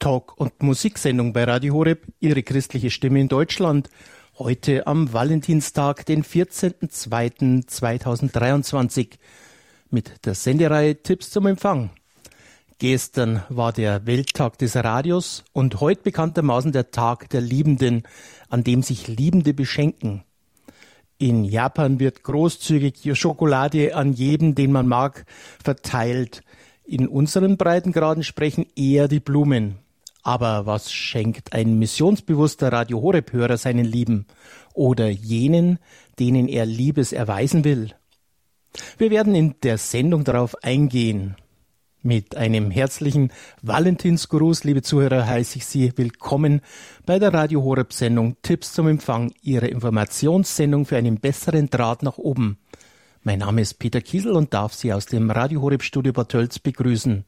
Talk- und Musiksendung bei Radio Horeb, Ihre christliche Stimme in Deutschland. Heute am Valentinstag, den 14.02.2023 mit der Sendereihe Tipps zum Empfang. Gestern war der Welttag des Radios und heute bekanntermaßen der Tag der Liebenden, an dem sich Liebende beschenken. In Japan wird großzügig Schokolade an jeden, den man mag, verteilt. In unseren Breitengraden sprechen eher die Blumen. Aber was schenkt ein missionsbewusster Radio Horeb-Hörer seinen Lieben oder jenen, denen er Liebes erweisen will? Wir werden in der Sendung darauf eingehen. Mit einem herzlichen Valentinsgruß, liebe Zuhörer, heiße ich Sie willkommen bei der Radio Horeb Sendung Tipps zum Empfang Ihrer Informationssendung für einen besseren Draht nach oben. Mein Name ist Peter Kiesel und darf Sie aus dem Radio Horeb Studio Bad Tölz begrüßen.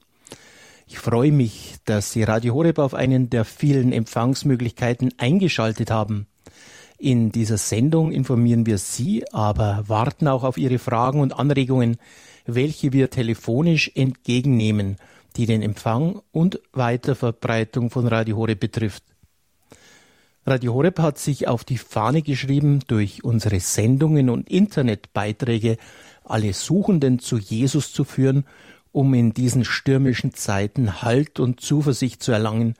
Ich freue mich, dass Sie Radio Horeb auf einen der vielen Empfangsmöglichkeiten eingeschaltet haben. In dieser Sendung informieren wir Sie, aber warten auch auf Ihre Fragen und Anregungen, welche wir telefonisch entgegennehmen, die den Empfang und Weiterverbreitung von Radio Horeb betrifft. Radio Horeb hat sich auf die Fahne geschrieben, durch unsere Sendungen und Internetbeiträge alle Suchenden zu Jesus zu führen, um in diesen stürmischen Zeiten Halt und Zuversicht zu erlangen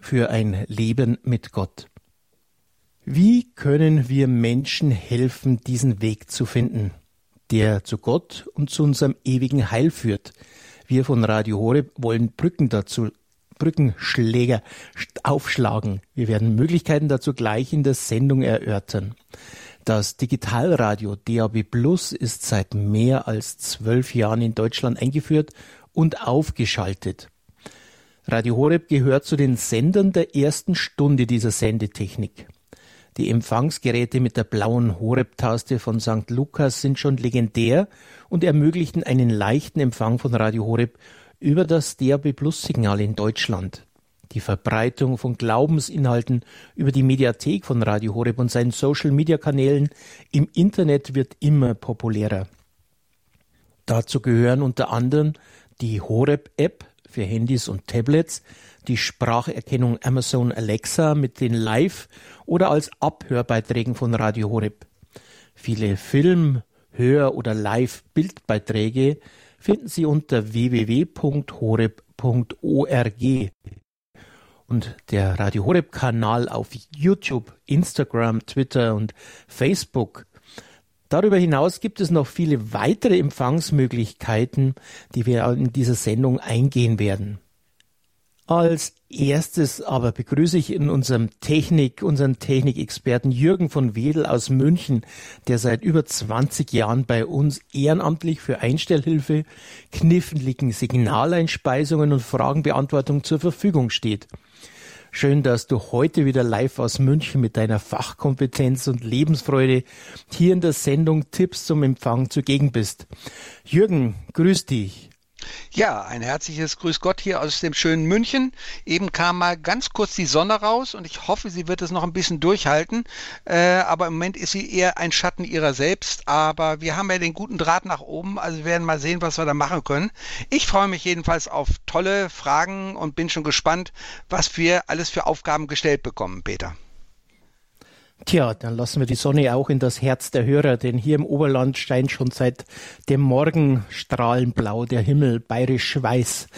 für ein Leben mit Gott. Wie können wir Menschen helfen, diesen Weg zu finden, der zu Gott und zu unserem ewigen Heil führt? Wir von Radio Horeb wollen Brücken dazu Brückenschläger aufschlagen. Wir werden Möglichkeiten dazu gleich in der Sendung erörtern. Das Digitalradio DAB Plus ist seit mehr als zwölf Jahren in Deutschland eingeführt und aufgeschaltet. Radio Horeb gehört zu den Sendern der ersten Stunde dieser Sendetechnik. Die Empfangsgeräte mit der blauen Horeb-Taste von St. Lukas sind schon legendär und ermöglichten einen leichten Empfang von Radio Horeb über das DAB Plus Signal in Deutschland. Die Verbreitung von Glaubensinhalten über die Mediathek von Radio Horeb und seinen Social Media Kanälen im Internet wird immer populärer. Dazu gehören unter anderem die Horeb App für Handys und Tablets, die Spracherkennung Amazon Alexa mit den Live- oder als Abhörbeiträgen von Radio Horeb. Viele Film-, Hör- oder Live-Bildbeiträge finden Sie unter www.horeb.org. Und der Radio Horeb Kanal auf YouTube, Instagram, Twitter und Facebook. Darüber hinaus gibt es noch viele weitere Empfangsmöglichkeiten, die wir in dieser Sendung eingehen werden. Als erstes aber begrüße ich in unserem Technik, unseren Technikexperten Jürgen von Wedel aus München, der seit über 20 Jahren bei uns ehrenamtlich für Einstellhilfe, kniffligen Signaleinspeisungen und Fragenbeantwortung zur Verfügung steht. Schön, dass du heute wieder live aus München mit deiner Fachkompetenz und Lebensfreude hier in der Sendung Tipps zum Empfang zugegen bist. Jürgen, grüß dich. Ja, ein herzliches Grüß Gott hier aus dem schönen München. Eben kam mal ganz kurz die Sonne raus und ich hoffe, sie wird es noch ein bisschen durchhalten. Äh, aber im Moment ist sie eher ein Schatten ihrer selbst. Aber wir haben ja den guten Draht nach oben, also wir werden mal sehen, was wir da machen können. Ich freue mich jedenfalls auf tolle Fragen und bin schon gespannt, was wir alles für Aufgaben gestellt bekommen, Peter. Tja, dann lassen wir die Sonne auch in das Herz der Hörer, denn hier im Oberland scheint schon seit dem Morgen strahlenblau der Himmel, bayerisch weiß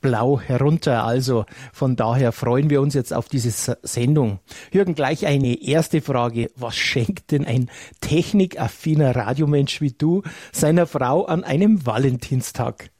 blau herunter. Also von daher freuen wir uns jetzt auf diese Sendung. Jürgen, gleich eine erste Frage. Was schenkt denn ein technikaffiner Radiomensch wie du seiner Frau an einem Valentinstag?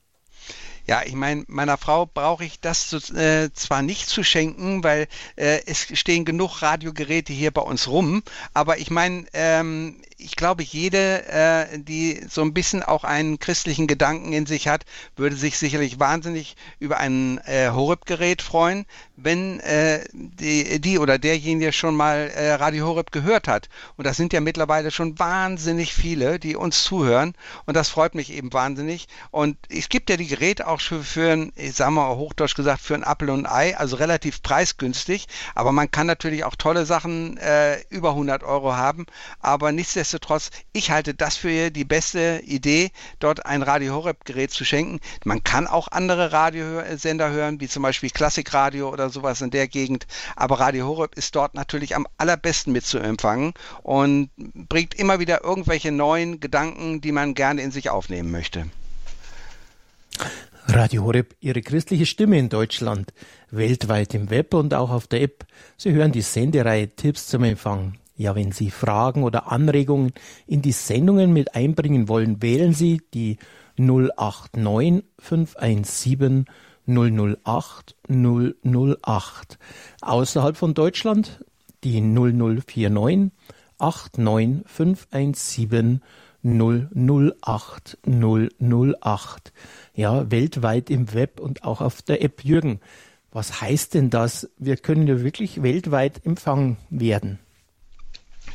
Ja, ich meine, meiner Frau brauche ich das zu, äh, zwar nicht zu schenken, weil äh, es stehen genug Radiogeräte hier bei uns rum, aber ich meine, ähm, ich glaube, jede, äh, die so ein bisschen auch einen christlichen Gedanken in sich hat, würde sich sicherlich wahnsinnig über ein äh, Horeb-Gerät freuen, wenn äh, die, die oder derjenige schon mal äh, Radio Horeb gehört hat. Und das sind ja mittlerweile schon wahnsinnig viele, die uns zuhören. Und das freut mich eben wahnsinnig. Und es gibt ja die Geräte auch für, für ein, ich sag mal hochdeutsch gesagt, für ein Apfel und ein Ei, also relativ preisgünstig. Aber man kann natürlich auch tolle Sachen äh, über 100 Euro haben. Aber nichtsdestotrotz nichtsdestotrotz, ich halte das für die beste Idee, dort ein Radio Horeb Gerät zu schenken. Man kann auch andere Radiosender hören, wie zum Beispiel Klassikradio oder sowas in der Gegend. Aber Radio Horeb ist dort natürlich am allerbesten mit zu empfangen und bringt immer wieder irgendwelche neuen Gedanken, die man gerne in sich aufnehmen möchte. Radio Horeb, Ihre christliche Stimme in Deutschland, weltweit im Web und auch auf der App. Sie hören die Sendereihe Tipps zum Empfang. Ja, wenn Sie Fragen oder Anregungen in die Sendungen mit einbringen wollen, wählen Sie die 089 517 008 008. Außerhalb von Deutschland die 0049 89 517 008 008. Ja, weltweit im Web und auch auf der App. Jürgen, was heißt denn das? Wir können ja wirklich weltweit empfangen werden.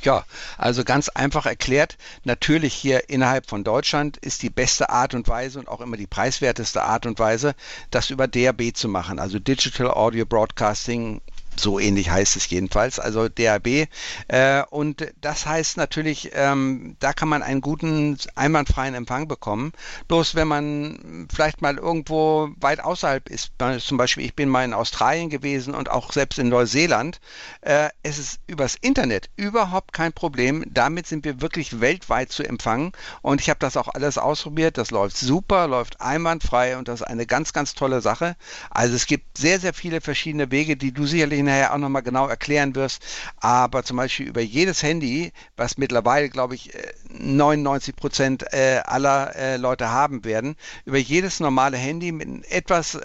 Ja, also ganz einfach erklärt, natürlich hier innerhalb von Deutschland ist die beste Art und Weise und auch immer die preiswerteste Art und Weise, das über DAB zu machen, also Digital Audio Broadcasting so ähnlich heißt es jedenfalls, also DAB. Äh, und das heißt natürlich, ähm, da kann man einen guten, einwandfreien Empfang bekommen. Bloß wenn man vielleicht mal irgendwo weit außerhalb ist, zum Beispiel ich bin mal in Australien gewesen und auch selbst in Neuseeland, äh, es ist übers Internet überhaupt kein Problem. Damit sind wir wirklich weltweit zu empfangen. Und ich habe das auch alles ausprobiert. Das läuft super, läuft einwandfrei und das ist eine ganz, ganz tolle Sache. Also es gibt sehr, sehr viele verschiedene Wege, die du sicherlich nachher auch nochmal genau erklären wirst. Aber zum Beispiel über jedes Handy, was mittlerweile, glaube ich, 99 äh, Prozent äh, aller äh, Leute haben werden, über jedes normale Handy mit einem etwas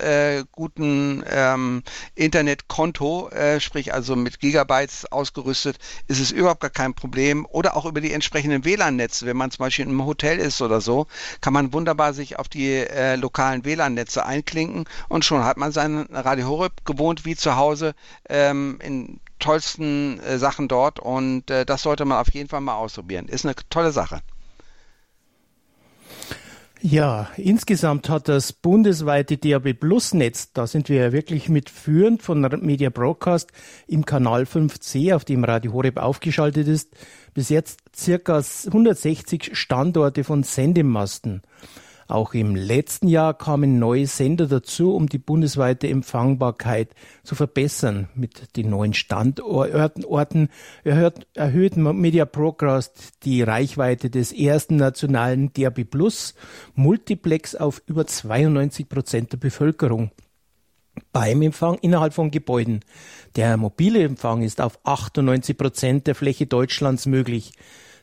guten ähm, Internetkonto, sprich also mit Gigabytes ausgerüstet, ist es überhaupt gar kein Problem. Oder auch über die entsprechenden WLAN-Netze, wenn man zum Beispiel einem Hotel ist oder so, kann man wunderbar sich auf die äh, lokalen WLAN-Netze einklinken und schon hat man sein Radio Horeb gewohnt wie zu Hause ähm, in tollsten äh, Sachen dort und äh, das sollte man auf jeden Fall mal ausprobieren. Ist eine tolle Sache. Ja, insgesamt hat das bundesweite DAB Plus Netz, da sind wir ja wirklich mit führend von Media Broadcast im Kanal 5C, auf dem Radio Horeb aufgeschaltet ist, bis jetzt circa 160 Standorte von Sendemasten. Auch im letzten Jahr kamen neue Sender dazu, um die bundesweite Empfangbarkeit zu verbessern. Mit den neuen Standorten erhöht, Media Broadcast die Reichweite des ersten nationalen DAB Plus Multiplex auf über 92 Prozent der Bevölkerung beim Empfang innerhalb von Gebäuden. Der mobile Empfang ist auf 98 Prozent der Fläche Deutschlands möglich.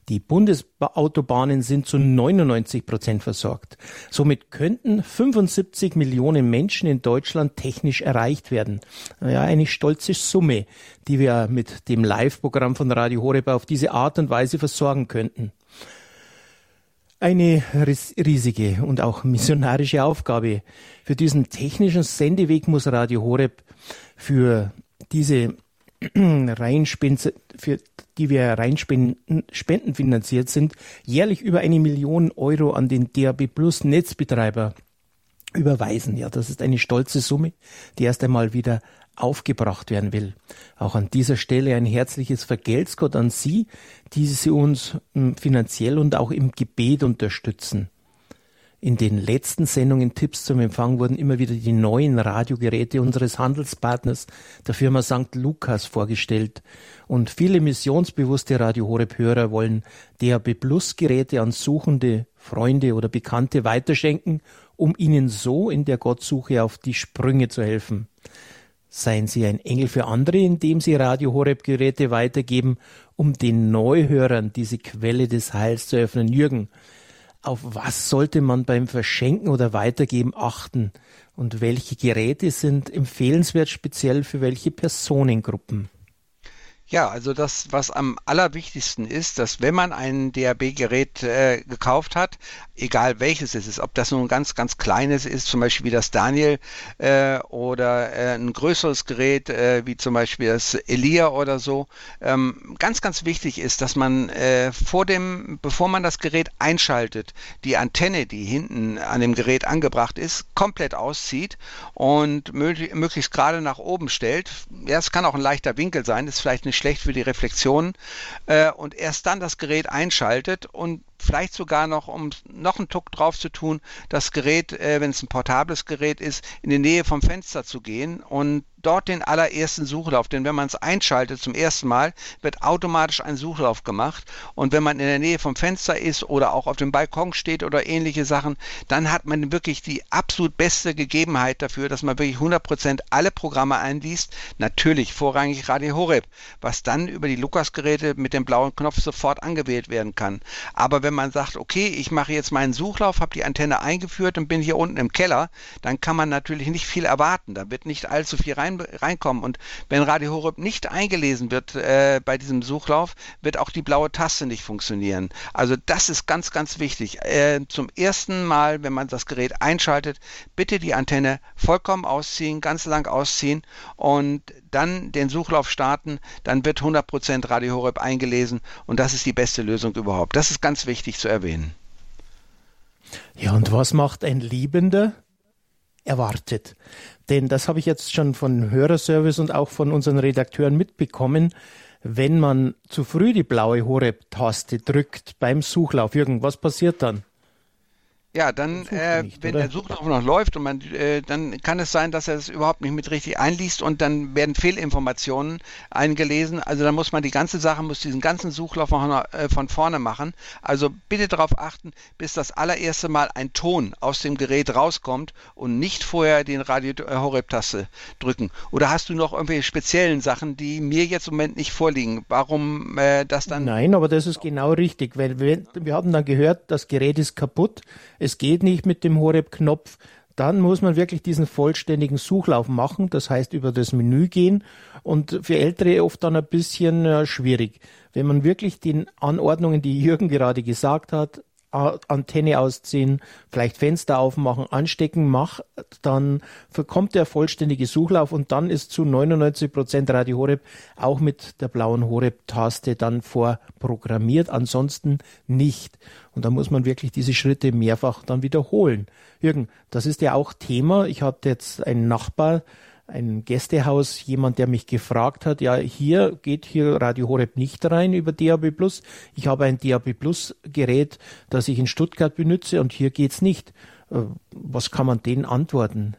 Die Bundesautobahnen sind zu 99 Prozent versorgt. Somit könnten 75 Millionen Menschen in Deutschland technisch erreicht werden. Ja, eine stolze Summe, die wir mit dem Live-Programm von Radio Horeb auf diese Art und Weise versorgen könnten. Eine riesige und auch missionarische Aufgabe. Für diesen technischen Sendeweg muss Radio Horeb für diese rein für die wir rein spendenfinanziert sind, jährlich über eine Million Euro an den DAB Plus Netzbetreiber überweisen. Ja, das ist eine stolze Summe, die erst einmal wieder aufgebracht werden will. Auch an dieser Stelle ein herzliches Vergelt's Gott an Sie, die Sie uns hm, finanziell und auch im Gebet unterstützen. In den letzten Sendungen Tipps zum Empfang wurden immer wieder die neuen Radiogeräte unseres Handelspartners, der Firma St. Lukas, vorgestellt. Und viele missionsbewusste Radio Horeb Hörer wollen DAB Plus Geräte an Suchende, Freunde oder Bekannte weiterschenken, um ihnen so in der Gottsuche auf die Sprünge zu helfen. Seien Sie ein Engel für andere, indem Sie Radio Horeb Geräte weitergeben, um den Neuhörern diese Quelle des Heils zu öffnen. Jürgen, auf was sollte man beim Verschenken oder Weitergeben achten und welche Geräte sind empfehlenswert speziell für welche Personengruppen? Ja, also das, was am allerwichtigsten ist, dass wenn man ein DAB-Gerät äh, gekauft hat, egal welches es ist, ob das nun ein ganz, ganz kleines ist, zum Beispiel wie das Daniel äh, oder äh, ein größeres Gerät, äh, wie zum Beispiel das Elia oder so, ähm, ganz, ganz wichtig ist, dass man äh, vor dem, bevor man das Gerät einschaltet, die Antenne, die hinten an dem Gerät angebracht ist, komplett auszieht und möglichst gerade nach oben stellt. Ja, es kann auch ein leichter Winkel sein, ist vielleicht eine schlecht für die Reflexion äh, und erst dann das Gerät einschaltet und vielleicht sogar noch, um noch einen Tuck drauf zu tun, das Gerät, äh, wenn es ein portables Gerät ist, in die Nähe vom Fenster zu gehen und dort den allerersten Suchlauf. Denn wenn man es einschaltet zum ersten Mal, wird automatisch ein Suchlauf gemacht. Und wenn man in der Nähe vom Fenster ist oder auch auf dem Balkon steht oder ähnliche Sachen, dann hat man wirklich die absolut beste Gegebenheit dafür, dass man wirklich 100% alle Programme einliest. Natürlich vorrangig Radio Horeb, was dann über die Lukas-Geräte mit dem blauen Knopf sofort angewählt werden kann. Aber wenn man sagt, okay, ich mache jetzt meinen Suchlauf, habe die Antenne eingeführt und bin hier unten im Keller, dann kann man natürlich nicht viel erwarten. Da wird nicht allzu viel rein, reinkommen. Und wenn Radio Horeb nicht eingelesen wird äh, bei diesem Suchlauf, wird auch die blaue Taste nicht funktionieren. Also das ist ganz, ganz wichtig. Äh, zum ersten Mal, wenn man das Gerät einschaltet, bitte die Antenne vollkommen ausziehen, ganz lang ausziehen und dann den Suchlauf starten, dann wird 100% Radio Horeb eingelesen und das ist die beste Lösung überhaupt. Das ist ganz wichtig zu erwähnen. Ja, und was macht ein Liebender? Erwartet. Denn das habe ich jetzt schon von Hörerservice und auch von unseren Redakteuren mitbekommen. Wenn man zu früh die blaue Horeb-Taste drückt beim Suchlauf, irgendwas passiert dann? Ja, dann, äh, nicht, wenn oder? der Suchlauf noch läuft und man, äh, dann kann es sein, dass er es überhaupt nicht mit richtig einliest und dann werden Fehlinformationen eingelesen. Also dann muss man die ganze Sache, muss diesen ganzen Suchlauf noch, äh, von vorne machen. Also bitte darauf achten, bis das allererste Mal ein Ton aus dem Gerät rauskommt und nicht vorher den Radio äh, Horeb-Taste drücken. Oder hast du noch irgendwelche speziellen Sachen, die mir jetzt im Moment nicht vorliegen? Warum äh, das dann? Nein, aber das ist genau richtig, weil wir, wir haben dann gehört, das Gerät ist kaputt es geht nicht mit dem Horeb-Knopf, dann muss man wirklich diesen vollständigen Suchlauf machen, das heißt über das Menü gehen und für Ältere oft dann ein bisschen äh, schwierig. Wenn man wirklich den Anordnungen, die Jürgen gerade gesagt hat, Antenne ausziehen, vielleicht Fenster aufmachen, anstecken macht, dann kommt der vollständige Suchlauf und dann ist zu 99 Prozent Radio Horeb auch mit der blauen Horeb-Taste dann vorprogrammiert, ansonsten nicht. Und da muss man wirklich diese Schritte mehrfach dann wiederholen. Jürgen, das ist ja auch Thema. Ich hatte jetzt einen Nachbar, ein Gästehaus, jemand, der mich gefragt hat, ja, hier geht hier Radio Horeb nicht rein über DAB Plus. Ich habe ein DAB Plus Gerät, das ich in Stuttgart benutze und hier geht's nicht. Äh, was kann man denen antworten?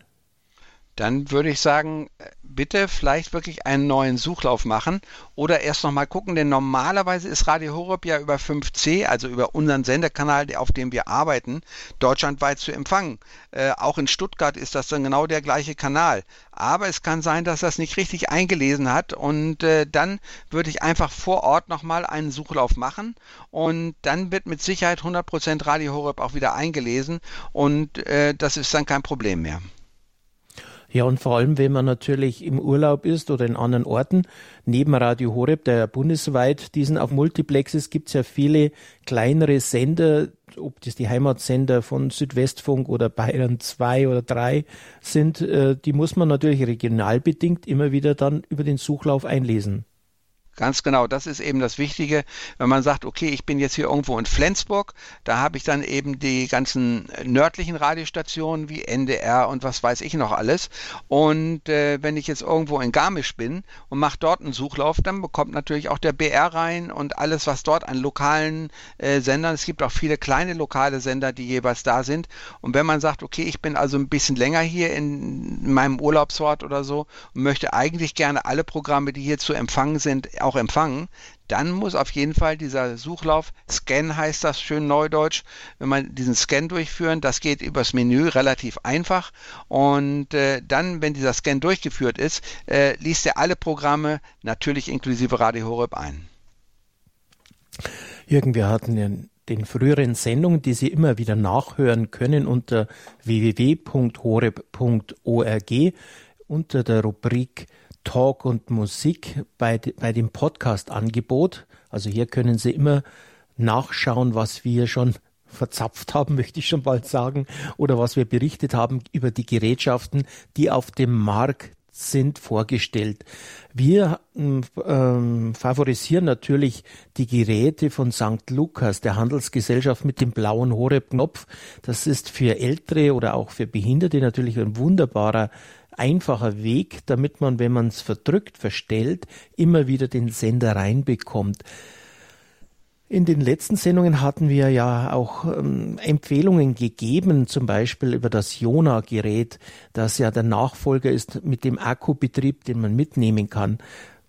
Dann würde ich sagen, bitte vielleicht wirklich einen neuen Suchlauf machen oder erst nochmal gucken, denn normalerweise ist Radio Horeb ja über 5C, also über unseren Sendekanal, auf dem wir arbeiten, deutschlandweit zu empfangen. Äh, auch in Stuttgart ist das dann genau der gleiche Kanal. Aber es kann sein, dass das nicht richtig eingelesen hat und äh, dann würde ich einfach vor Ort nochmal einen Suchlauf machen und dann wird mit Sicherheit 100% Radio Horeb auch wieder eingelesen und äh, das ist dann kein Problem mehr. Ja, und vor allem, wenn man natürlich im Urlaub ist oder in anderen Orten, neben Radio Horeb, der ja bundesweit diesen auf Multiplex ist, gibt es ja viele kleinere Sender, ob das die Heimatsender von Südwestfunk oder Bayern 2 oder 3 sind, äh, die muss man natürlich regionalbedingt immer wieder dann über den Suchlauf einlesen. Ganz genau, das ist eben das Wichtige, wenn man sagt, okay, ich bin jetzt hier irgendwo in Flensburg, da habe ich dann eben die ganzen nördlichen Radiostationen wie NDR und was weiß ich noch alles. Und äh, wenn ich jetzt irgendwo in Garmisch bin und mache dort einen Suchlauf, dann bekommt natürlich auch der BR rein und alles, was dort an lokalen äh, Sendern, es gibt auch viele kleine lokale Sender, die jeweils da sind. Und wenn man sagt, okay, ich bin also ein bisschen länger hier in, in meinem Urlaubsort oder so und möchte eigentlich gerne alle Programme, die hier zu empfangen sind, auch auch empfangen, dann muss auf jeden Fall dieser Suchlauf, Scan heißt das schön neudeutsch, wenn man diesen Scan durchführen, das geht übers Menü relativ einfach und äh, dann, wenn dieser Scan durchgeführt ist, äh, liest er alle Programme, natürlich inklusive Radio Horeb ein. Jürgen, wir hatten ja den früheren Sendungen, die Sie immer wieder nachhören können unter www.horeb.org unter der Rubrik Talk und Musik bei, bei dem Podcast-Angebot. Also hier können Sie immer nachschauen, was wir schon verzapft haben, möchte ich schon bald sagen, oder was wir berichtet haben über die Gerätschaften, die auf dem Markt sind vorgestellt. Wir ähm, favorisieren natürlich die Geräte von St. Lukas, der Handelsgesellschaft mit dem blauen Horeb-Knopf. Das ist für Ältere oder auch für Behinderte natürlich ein wunderbarer einfacher Weg, damit man, wenn man es verdrückt, verstellt, immer wieder den Sender reinbekommt. In den letzten Sendungen hatten wir ja auch ähm, Empfehlungen gegeben, zum Beispiel über das Jona-Gerät, das ja der Nachfolger ist mit dem Akkubetrieb, den man mitnehmen kann.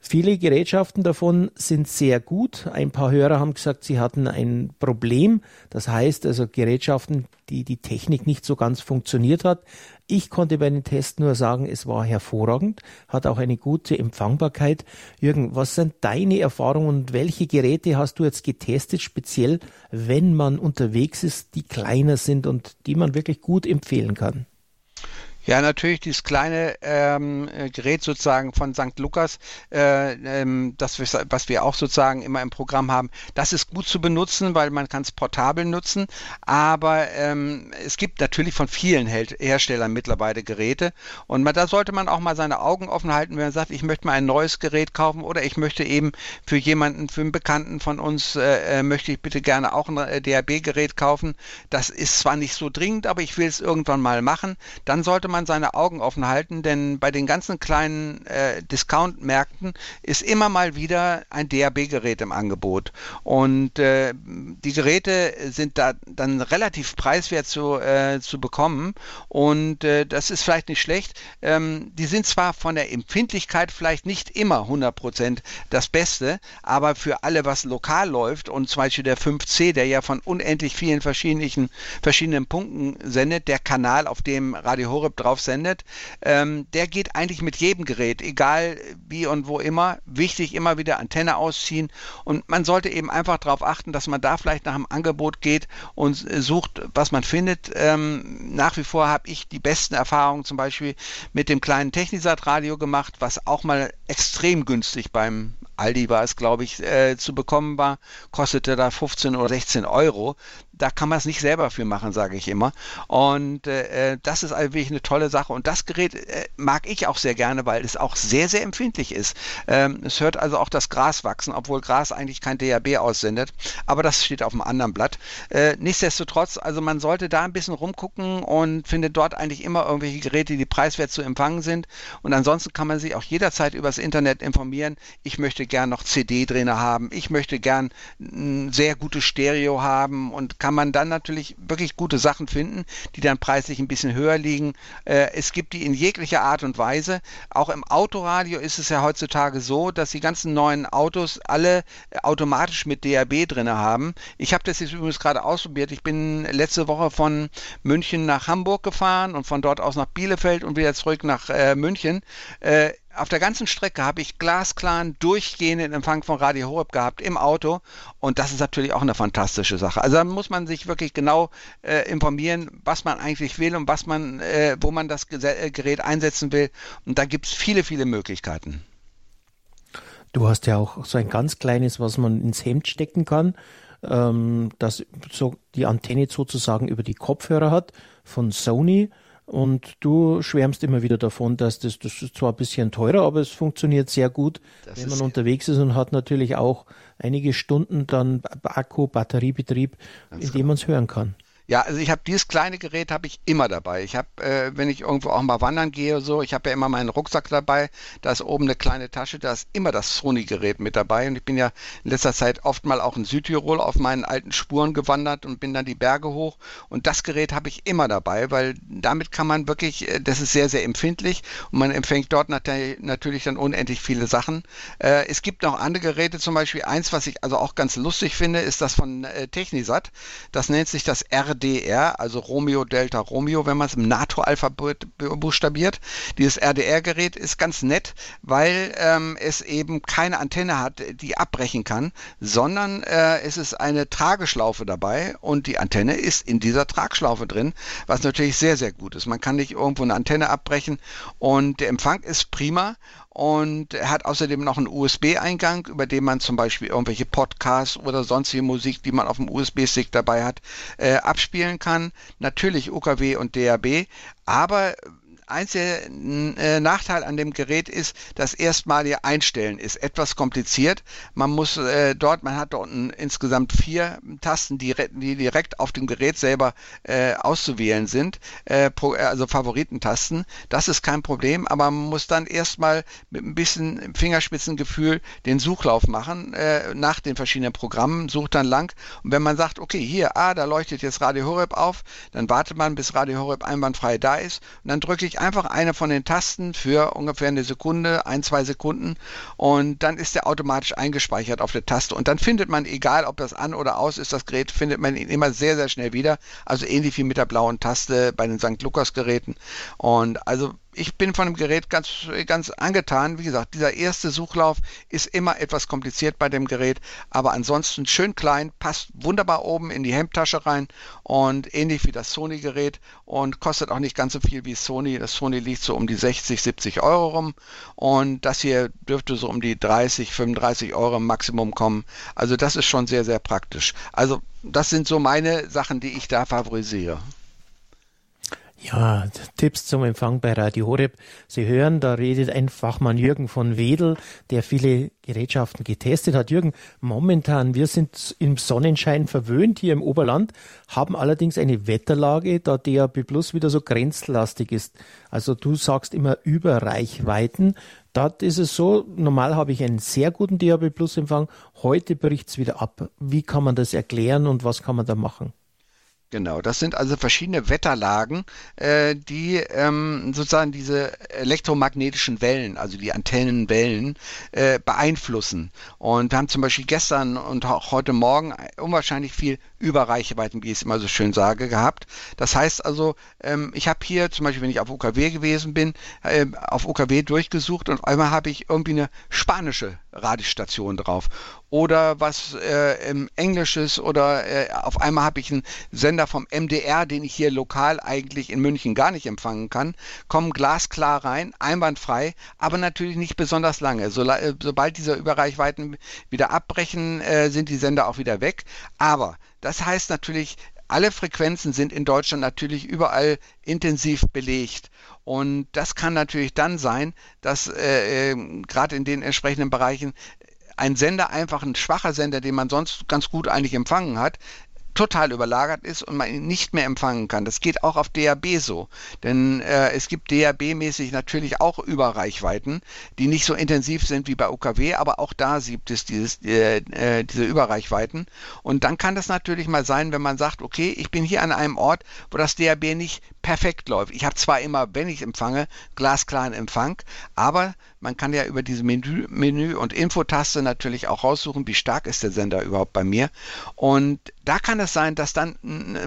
Viele Gerätschaften davon sind sehr gut. Ein paar Hörer haben gesagt, sie hatten ein Problem. Das heißt also Gerätschaften, die die Technik nicht so ganz funktioniert hat. Ich konnte bei den Tests nur sagen, es war hervorragend, hat auch eine gute Empfangbarkeit. Jürgen, was sind deine Erfahrungen und welche Geräte hast du jetzt getestet, speziell wenn man unterwegs ist, die kleiner sind und die man wirklich gut empfehlen kann? Ja, natürlich dieses kleine ähm, äh, Gerät sozusagen von St. Lukas, äh, ähm, das wir, was wir auch sozusagen immer im Programm haben, das ist gut zu benutzen, weil man kann es portabel nutzen. Aber ähm, es gibt natürlich von vielen Herstellern mittlerweile Geräte und man, da sollte man auch mal seine Augen offen halten, wenn man sagt, ich möchte mal ein neues Gerät kaufen oder ich möchte eben für jemanden, für einen Bekannten von uns, äh, äh möchte ich bitte gerne auch ein äh, DAB-Gerät kaufen. Das ist zwar nicht so dringend, aber ich will es irgendwann mal machen. Dann sollte man seine Augen offen halten, denn bei den ganzen kleinen äh, Discount-Märkten ist immer mal wieder ein DAB-Gerät im Angebot. Und äh, die Geräte sind da dann relativ preiswert zu, äh, zu bekommen. Und äh, das ist vielleicht nicht schlecht. Ähm, die sind zwar von der Empfindlichkeit vielleicht nicht immer 100% das Beste, aber für alle, was lokal läuft und zum Beispiel der 5C, der ja von unendlich vielen verschiedenen, verschiedenen Punkten sendet, der Kanal, auf dem Radio Horeb drauf sendet, ähm, der geht eigentlich mit jedem Gerät, egal wie und wo immer. Wichtig, immer wieder Antenne ausziehen. Und man sollte eben einfach darauf achten, dass man da vielleicht nach einem Angebot geht und sucht, was man findet. Ähm, nach wie vor habe ich die besten Erfahrungen zum Beispiel mit dem kleinen Technisat-Radio gemacht, was auch mal extrem günstig beim Aldi war es, glaube ich, äh, zu bekommen war, kostete da 15 oder 16 Euro da kann man es nicht selber für machen, sage ich immer. Und äh, das ist also wirklich eine tolle Sache. Und das Gerät äh, mag ich auch sehr gerne, weil es auch sehr, sehr empfindlich ist. Ähm, es hört also auch das Gras wachsen, obwohl Gras eigentlich kein DAB aussendet. Aber das steht auf einem anderen Blatt. Äh, nichtsdestotrotz, also man sollte da ein bisschen rumgucken und findet dort eigentlich immer irgendwelche Geräte, die preiswert zu empfangen sind. Und ansonsten kann man sich auch jederzeit übers Internet informieren. Ich möchte gern noch CD-Trainer haben. Ich möchte gern ein sehr gutes Stereo haben und kann kann man dann natürlich wirklich gute Sachen finden, die dann preislich ein bisschen höher liegen. Äh, es gibt die in jeglicher Art und Weise. Auch im Autoradio ist es ja heutzutage so, dass die ganzen neuen Autos alle automatisch mit DAB drin haben. Ich habe das jetzt übrigens gerade ausprobiert. Ich bin letzte Woche von München nach Hamburg gefahren und von dort aus nach Bielefeld und wieder zurück nach äh, München. Äh, auf der ganzen Strecke habe ich glasklaren, durchgehenden Empfang von Radio Horeb gehabt im Auto und das ist natürlich auch eine fantastische Sache. Also da muss man sich wirklich genau äh, informieren, was man eigentlich will und was man, äh, wo man das äh, Gerät einsetzen will und da gibt es viele, viele Möglichkeiten. Du hast ja auch so ein ganz kleines, was man ins Hemd stecken kann, ähm, das so die Antenne sozusagen über die Kopfhörer hat von Sony und du schwärmst immer wieder davon, dass das, das ist zwar ein bisschen teurer, aber es funktioniert sehr gut, das wenn man unterwegs ist und hat natürlich auch einige Stunden dann Akku, Batteriebetrieb, in dem man es hören kann. Ja, also ich habe dieses kleine Gerät habe ich immer dabei. Ich habe, äh, wenn ich irgendwo auch mal wandern gehe oder so, ich habe ja immer meinen Rucksack dabei. Da ist oben eine kleine Tasche, da ist immer das Sony-Gerät mit dabei. Und ich bin ja in letzter Zeit oft mal auch in Südtirol auf meinen alten Spuren gewandert und bin dann die Berge hoch. Und das Gerät habe ich immer dabei, weil damit kann man wirklich, äh, das ist sehr, sehr empfindlich und man empfängt dort natürlich dann unendlich viele Sachen. Äh, es gibt noch andere Geräte, zum Beispiel eins, was ich also auch ganz lustig finde, ist das von äh, Technisat. Das nennt sich das RD RDR, also Romeo Delta Romeo, wenn man es im NATO-Alphabet buchstabiert. Dieses RDR-Gerät ist ganz nett, weil ähm, es eben keine Antenne hat, die abbrechen kann, sondern äh, es ist eine Trageschlaufe dabei und die Antenne ist in dieser Tragschlaufe drin, was natürlich sehr, sehr gut ist. Man kann nicht irgendwo eine Antenne abbrechen und der Empfang ist prima und er hat außerdem noch einen USB-Eingang, über den man zum Beispiel irgendwelche Podcasts oder sonstige Musik, die man auf dem USB-Stick dabei hat, äh, abspielen kann. Natürlich UKW und DAB, aber einzige äh, Nachteil an dem Gerät ist, das erstmalige Einstellen ist etwas kompliziert. Man muss äh, dort, man hat dort insgesamt vier Tasten, die, die direkt auf dem Gerät selber äh, auszuwählen sind, äh, pro, also Favoritentasten. Das ist kein Problem, aber man muss dann erstmal mit ein bisschen Fingerspitzengefühl den Suchlauf machen äh, nach den verschiedenen Programmen, sucht dann lang und wenn man sagt, okay, hier, ah, da leuchtet jetzt Radio Horeb auf, dann wartet man, bis Radio Horeb einwandfrei da ist und dann drücke ich einfach eine von den Tasten für ungefähr eine Sekunde, ein, zwei Sekunden und dann ist der automatisch eingespeichert auf der Taste und dann findet man, egal ob das an oder aus ist, das Gerät, findet man ihn immer sehr, sehr schnell wieder. Also ähnlich wie mit der blauen Taste bei den St. Lukas Geräten und also ich bin von dem Gerät ganz, ganz angetan. Wie gesagt, dieser erste Suchlauf ist immer etwas kompliziert bei dem Gerät, aber ansonsten schön klein, passt wunderbar oben in die Hemdtasche rein und ähnlich wie das Sony-Gerät und kostet auch nicht ganz so viel wie Sony. Das Sony liegt so um die 60, 70 Euro rum und das hier dürfte so um die 30, 35 Euro im Maximum kommen. Also das ist schon sehr, sehr praktisch. Also das sind so meine Sachen, die ich da favorisiere. Ja, Tipps zum Empfang bei Radio Horeb. Sie hören, da redet ein Fachmann Jürgen von Wedel, der viele Gerätschaften getestet hat. Jürgen, momentan, wir sind im Sonnenschein verwöhnt hier im Oberland, haben allerdings eine Wetterlage, da DAB Plus wieder so grenzlastig ist. Also du sagst immer über Reichweiten. Dort ist es so, normal habe ich einen sehr guten DAB Plus Empfang, heute bricht es wieder ab. Wie kann man das erklären und was kann man da machen? Genau, das sind also verschiedene Wetterlagen, äh, die ähm, sozusagen diese elektromagnetischen Wellen, also die Antennenwellen, äh, beeinflussen. Und wir haben zum Beispiel gestern und auch heute Morgen unwahrscheinlich viel Überreichweiten, wie ich es immer so schön sage, gehabt. Das heißt also, ähm, ich habe hier zum Beispiel, wenn ich auf UKW gewesen bin, äh, auf UKW durchgesucht und einmal habe ich irgendwie eine spanische Radiostation drauf oder was äh, Englisches oder äh, auf einmal habe ich einen Sender vom MDR, den ich hier lokal eigentlich in München gar nicht empfangen kann, kommen glasklar rein, einwandfrei, aber natürlich nicht besonders lange. So, äh, sobald diese Überreichweiten wieder abbrechen, äh, sind die Sender auch wieder weg. Aber das heißt natürlich, alle Frequenzen sind in Deutschland natürlich überall intensiv belegt. Und das kann natürlich dann sein, dass äh, äh, gerade in den entsprechenden Bereichen ein Sender einfach ein schwacher Sender, den man sonst ganz gut eigentlich empfangen hat, total überlagert ist und man ihn nicht mehr empfangen kann. Das geht auch auf DAB so, denn äh, es gibt DAB-mäßig natürlich auch Überreichweiten, die nicht so intensiv sind wie bei UKW, aber auch da gibt es dieses, äh, äh, diese Überreichweiten. Und dann kann das natürlich mal sein, wenn man sagt, okay, ich bin hier an einem Ort, wo das DAB nicht perfekt läuft. Ich habe zwar immer, wenn ich empfange, glasklaren Empfang, aber man kann ja über diese Menü, Menü und Infotaste natürlich auch raussuchen, wie stark ist der Sender überhaupt bei mir. Und da kann es sein, dass dann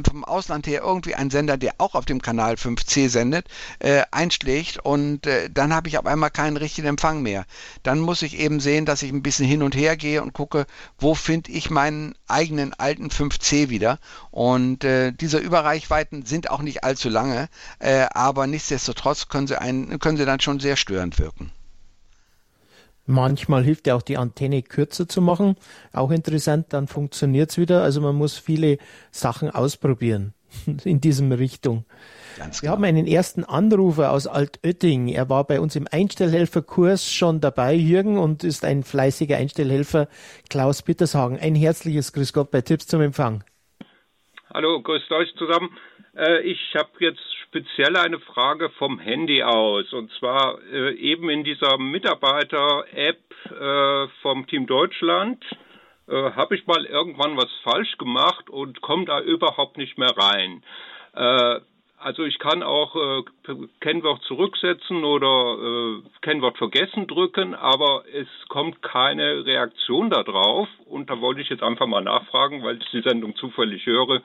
vom Ausland her irgendwie ein Sender, der auch auf dem Kanal 5C sendet, äh, einschlägt und äh, dann habe ich auf einmal keinen richtigen Empfang mehr. Dann muss ich eben sehen, dass ich ein bisschen hin und her gehe und gucke, wo finde ich meinen eigenen alten 5C wieder. Und äh, diese Überreichweiten sind auch nicht allzu lange, äh, aber nichtsdestotrotz können sie, einen, können sie dann schon sehr störend wirken. Manchmal hilft ja auch die Antenne kürzer zu machen. Auch interessant, dann funktioniert es wieder. Also man muss viele Sachen ausprobieren in diesem Richtung. Ganz Wir genau. haben einen ersten Anrufer aus Altötting. Er war bei uns im Einstellhelferkurs schon dabei, Jürgen, und ist ein fleißiger Einstellhelfer. Klaus Bittershagen, ein herzliches Grüß Gott bei Tipps zum Empfang. Hallo, grüßt euch zusammen. Äh, ich habe jetzt speziell eine Frage vom Handy aus. Und zwar äh, eben in dieser Mitarbeiter-App äh, vom Team Deutschland habe ich mal irgendwann was falsch gemacht und komme da überhaupt nicht mehr rein. Also ich kann auch Kennwort zurücksetzen oder Kennwort vergessen drücken, aber es kommt keine Reaktion darauf. Und da wollte ich jetzt einfach mal nachfragen, weil ich die Sendung zufällig höre,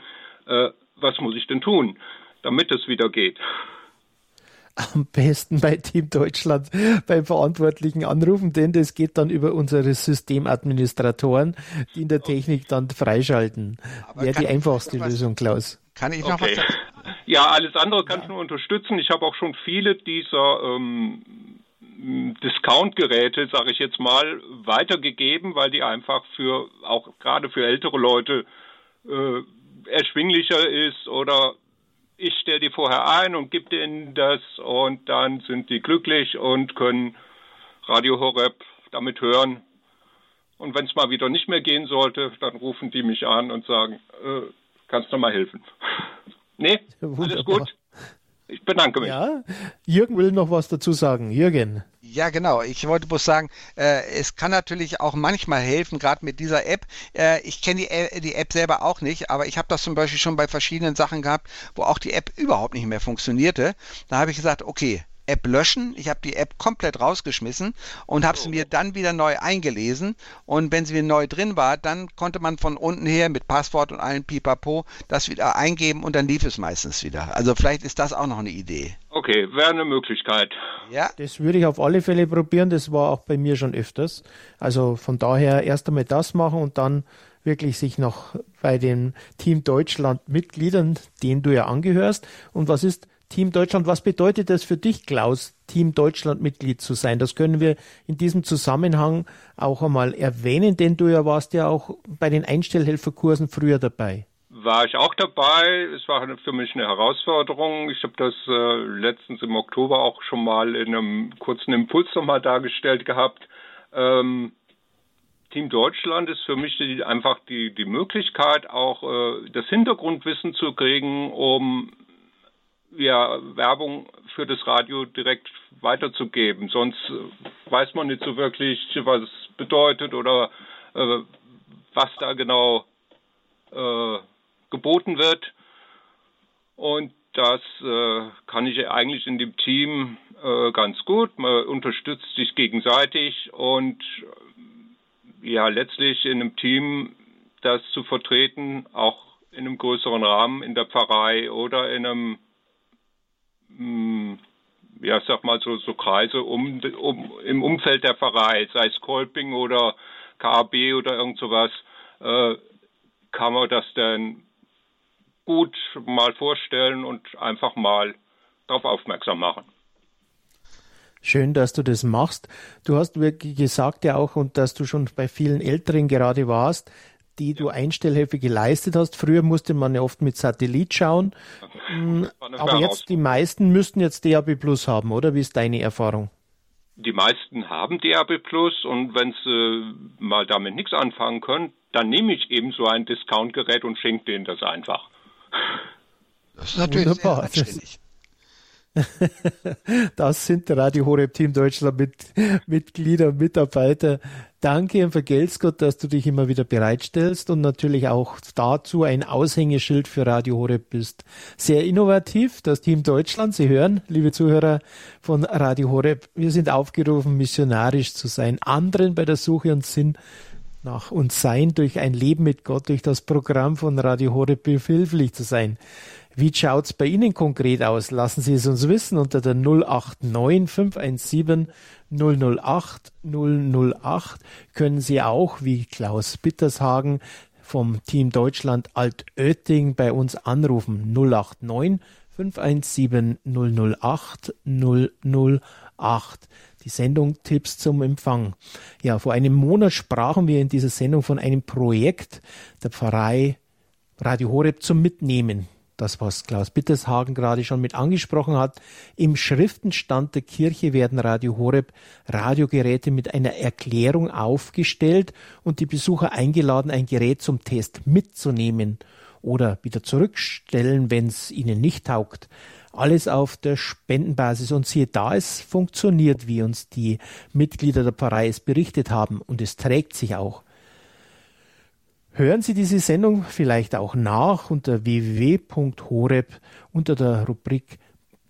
was muss ich denn tun? damit es wieder geht. Am besten bei Team Deutschland beim Verantwortlichen anrufen, denn das geht dann über unsere Systemadministratoren, die in der Technik dann freischalten. Wäre die einfachste Lösung, Klaus. Kann ich noch okay. was Ja, alles andere kann ich nur unterstützen. Ich habe auch schon viele dieser ähm, Discount-Geräte, sage ich jetzt mal, weitergegeben, weil die einfach für auch gerade für ältere Leute äh, erschwinglicher ist oder ich stelle die vorher ein und gebe denen das und dann sind die glücklich und können Radio Horeb damit hören. Und wenn es mal wieder nicht mehr gehen sollte, dann rufen die mich an und sagen, äh, kannst du mal helfen? nee, alles gut. Ich bedanke mich. Ja, Jürgen will noch was dazu sagen. Jürgen. Ja, genau. Ich wollte bloß sagen, äh, es kann natürlich auch manchmal helfen, gerade mit dieser App. Äh, ich kenne die, die, App selber auch nicht, aber ich habe das zum Beispiel schon bei verschiedenen Sachen gehabt, wo auch die App überhaupt nicht mehr funktionierte. Da habe ich gesagt, okay, App löschen. Ich habe die App komplett rausgeschmissen und habe sie mir dann wieder neu eingelesen. Und wenn sie wieder neu drin war, dann konnte man von unten her mit Passwort und allen Pipapo das wieder eingeben und dann lief es meistens wieder. Also vielleicht ist das auch noch eine Idee. Okay, wäre eine Möglichkeit. Ja. Das würde ich auf alle Fälle probieren. Das war auch bei mir schon öfters. Also von daher erst einmal das machen und dann wirklich sich noch bei dem Team Deutschland Mitgliedern, denen du ja angehörst. Und was ist Team Deutschland. Was bedeutet das für dich, Klaus, Team Deutschland Mitglied zu sein? Das können wir in diesem Zusammenhang auch einmal erwähnen, denn du ja warst ja auch bei den Einstellhelferkursen früher dabei. War ich auch dabei. Es war für mich eine Herausforderung. Ich habe das äh, letztens im Oktober auch schon mal in einem kurzen Impuls nochmal dargestellt gehabt. Ähm, Team Deutschland ist für mich die, einfach die, die Möglichkeit, auch äh, das Hintergrundwissen zu kriegen, um ja, Werbung für das Radio direkt weiterzugeben. Sonst äh, weiß man nicht so wirklich, was es bedeutet oder äh, was da genau äh, geboten wird. Und das äh, kann ich eigentlich in dem Team äh, ganz gut. Man unterstützt sich gegenseitig und äh, ja, letztlich in einem Team das zu vertreten, auch in einem größeren Rahmen in der Pfarrei oder in einem hm, ja, sag mal so, so Kreise um, um, im Umfeld der Pfarrei, sei es Kolping oder KAB oder irgend sowas, äh, kann man das dann gut mal vorstellen und einfach mal darauf aufmerksam machen. Schön, dass du das machst. Du hast wirklich gesagt ja auch, und dass du schon bei vielen Älteren gerade warst, die du Einstellhilfe geleistet hast. Früher musste man ja oft mit Satellit schauen. Mm, aber jetzt die meisten müssten jetzt DAB Plus haben, oder? Wie ist deine Erfahrung? Die meisten haben DAB Plus und wenn sie mal damit nichts anfangen können, dann nehme ich eben so ein Discount-Gerät und schenke denen das einfach. Das ist natürlich Wunderbar. sehr Das sind Radio Horeb Team Deutschland mit Mitglieder Mitarbeiter. Danke und vergelt's Gott, dass du dich immer wieder bereitstellst und natürlich auch dazu ein Aushängeschild für Radio Horeb bist. Sehr innovativ, das Team Deutschland. Sie hören, liebe Zuhörer von Radio Horeb, wir sind aufgerufen, missionarisch zu sein, anderen bei der Suche und Sinn nach uns sein, durch ein Leben mit Gott, durch das Programm von Radio Horeb behilflich zu sein. Wie schaut's bei Ihnen konkret aus? Lassen Sie es uns wissen unter der 089 517 008 008 können Sie auch, wie Klaus Bittershagen vom Team Deutschland Altötting bei uns anrufen. 089 517 008 008. Die Sendung Tipps zum Empfang. Ja, vor einem Monat sprachen wir in dieser Sendung von einem Projekt der Pfarrei Radio Horeb zum Mitnehmen das, was Klaus Bittershagen gerade schon mit angesprochen hat. Im Schriftenstand der Kirche werden Radio Horeb Radiogeräte mit einer Erklärung aufgestellt und die Besucher eingeladen, ein Gerät zum Test mitzunehmen oder wieder zurückstellen, wenn es ihnen nicht taugt. Alles auf der Spendenbasis. Und siehe da, es funktioniert, wie uns die Mitglieder der Pfarrei es berichtet haben. Und es trägt sich auch. Hören Sie diese Sendung vielleicht auch nach unter www.horeb unter der Rubrik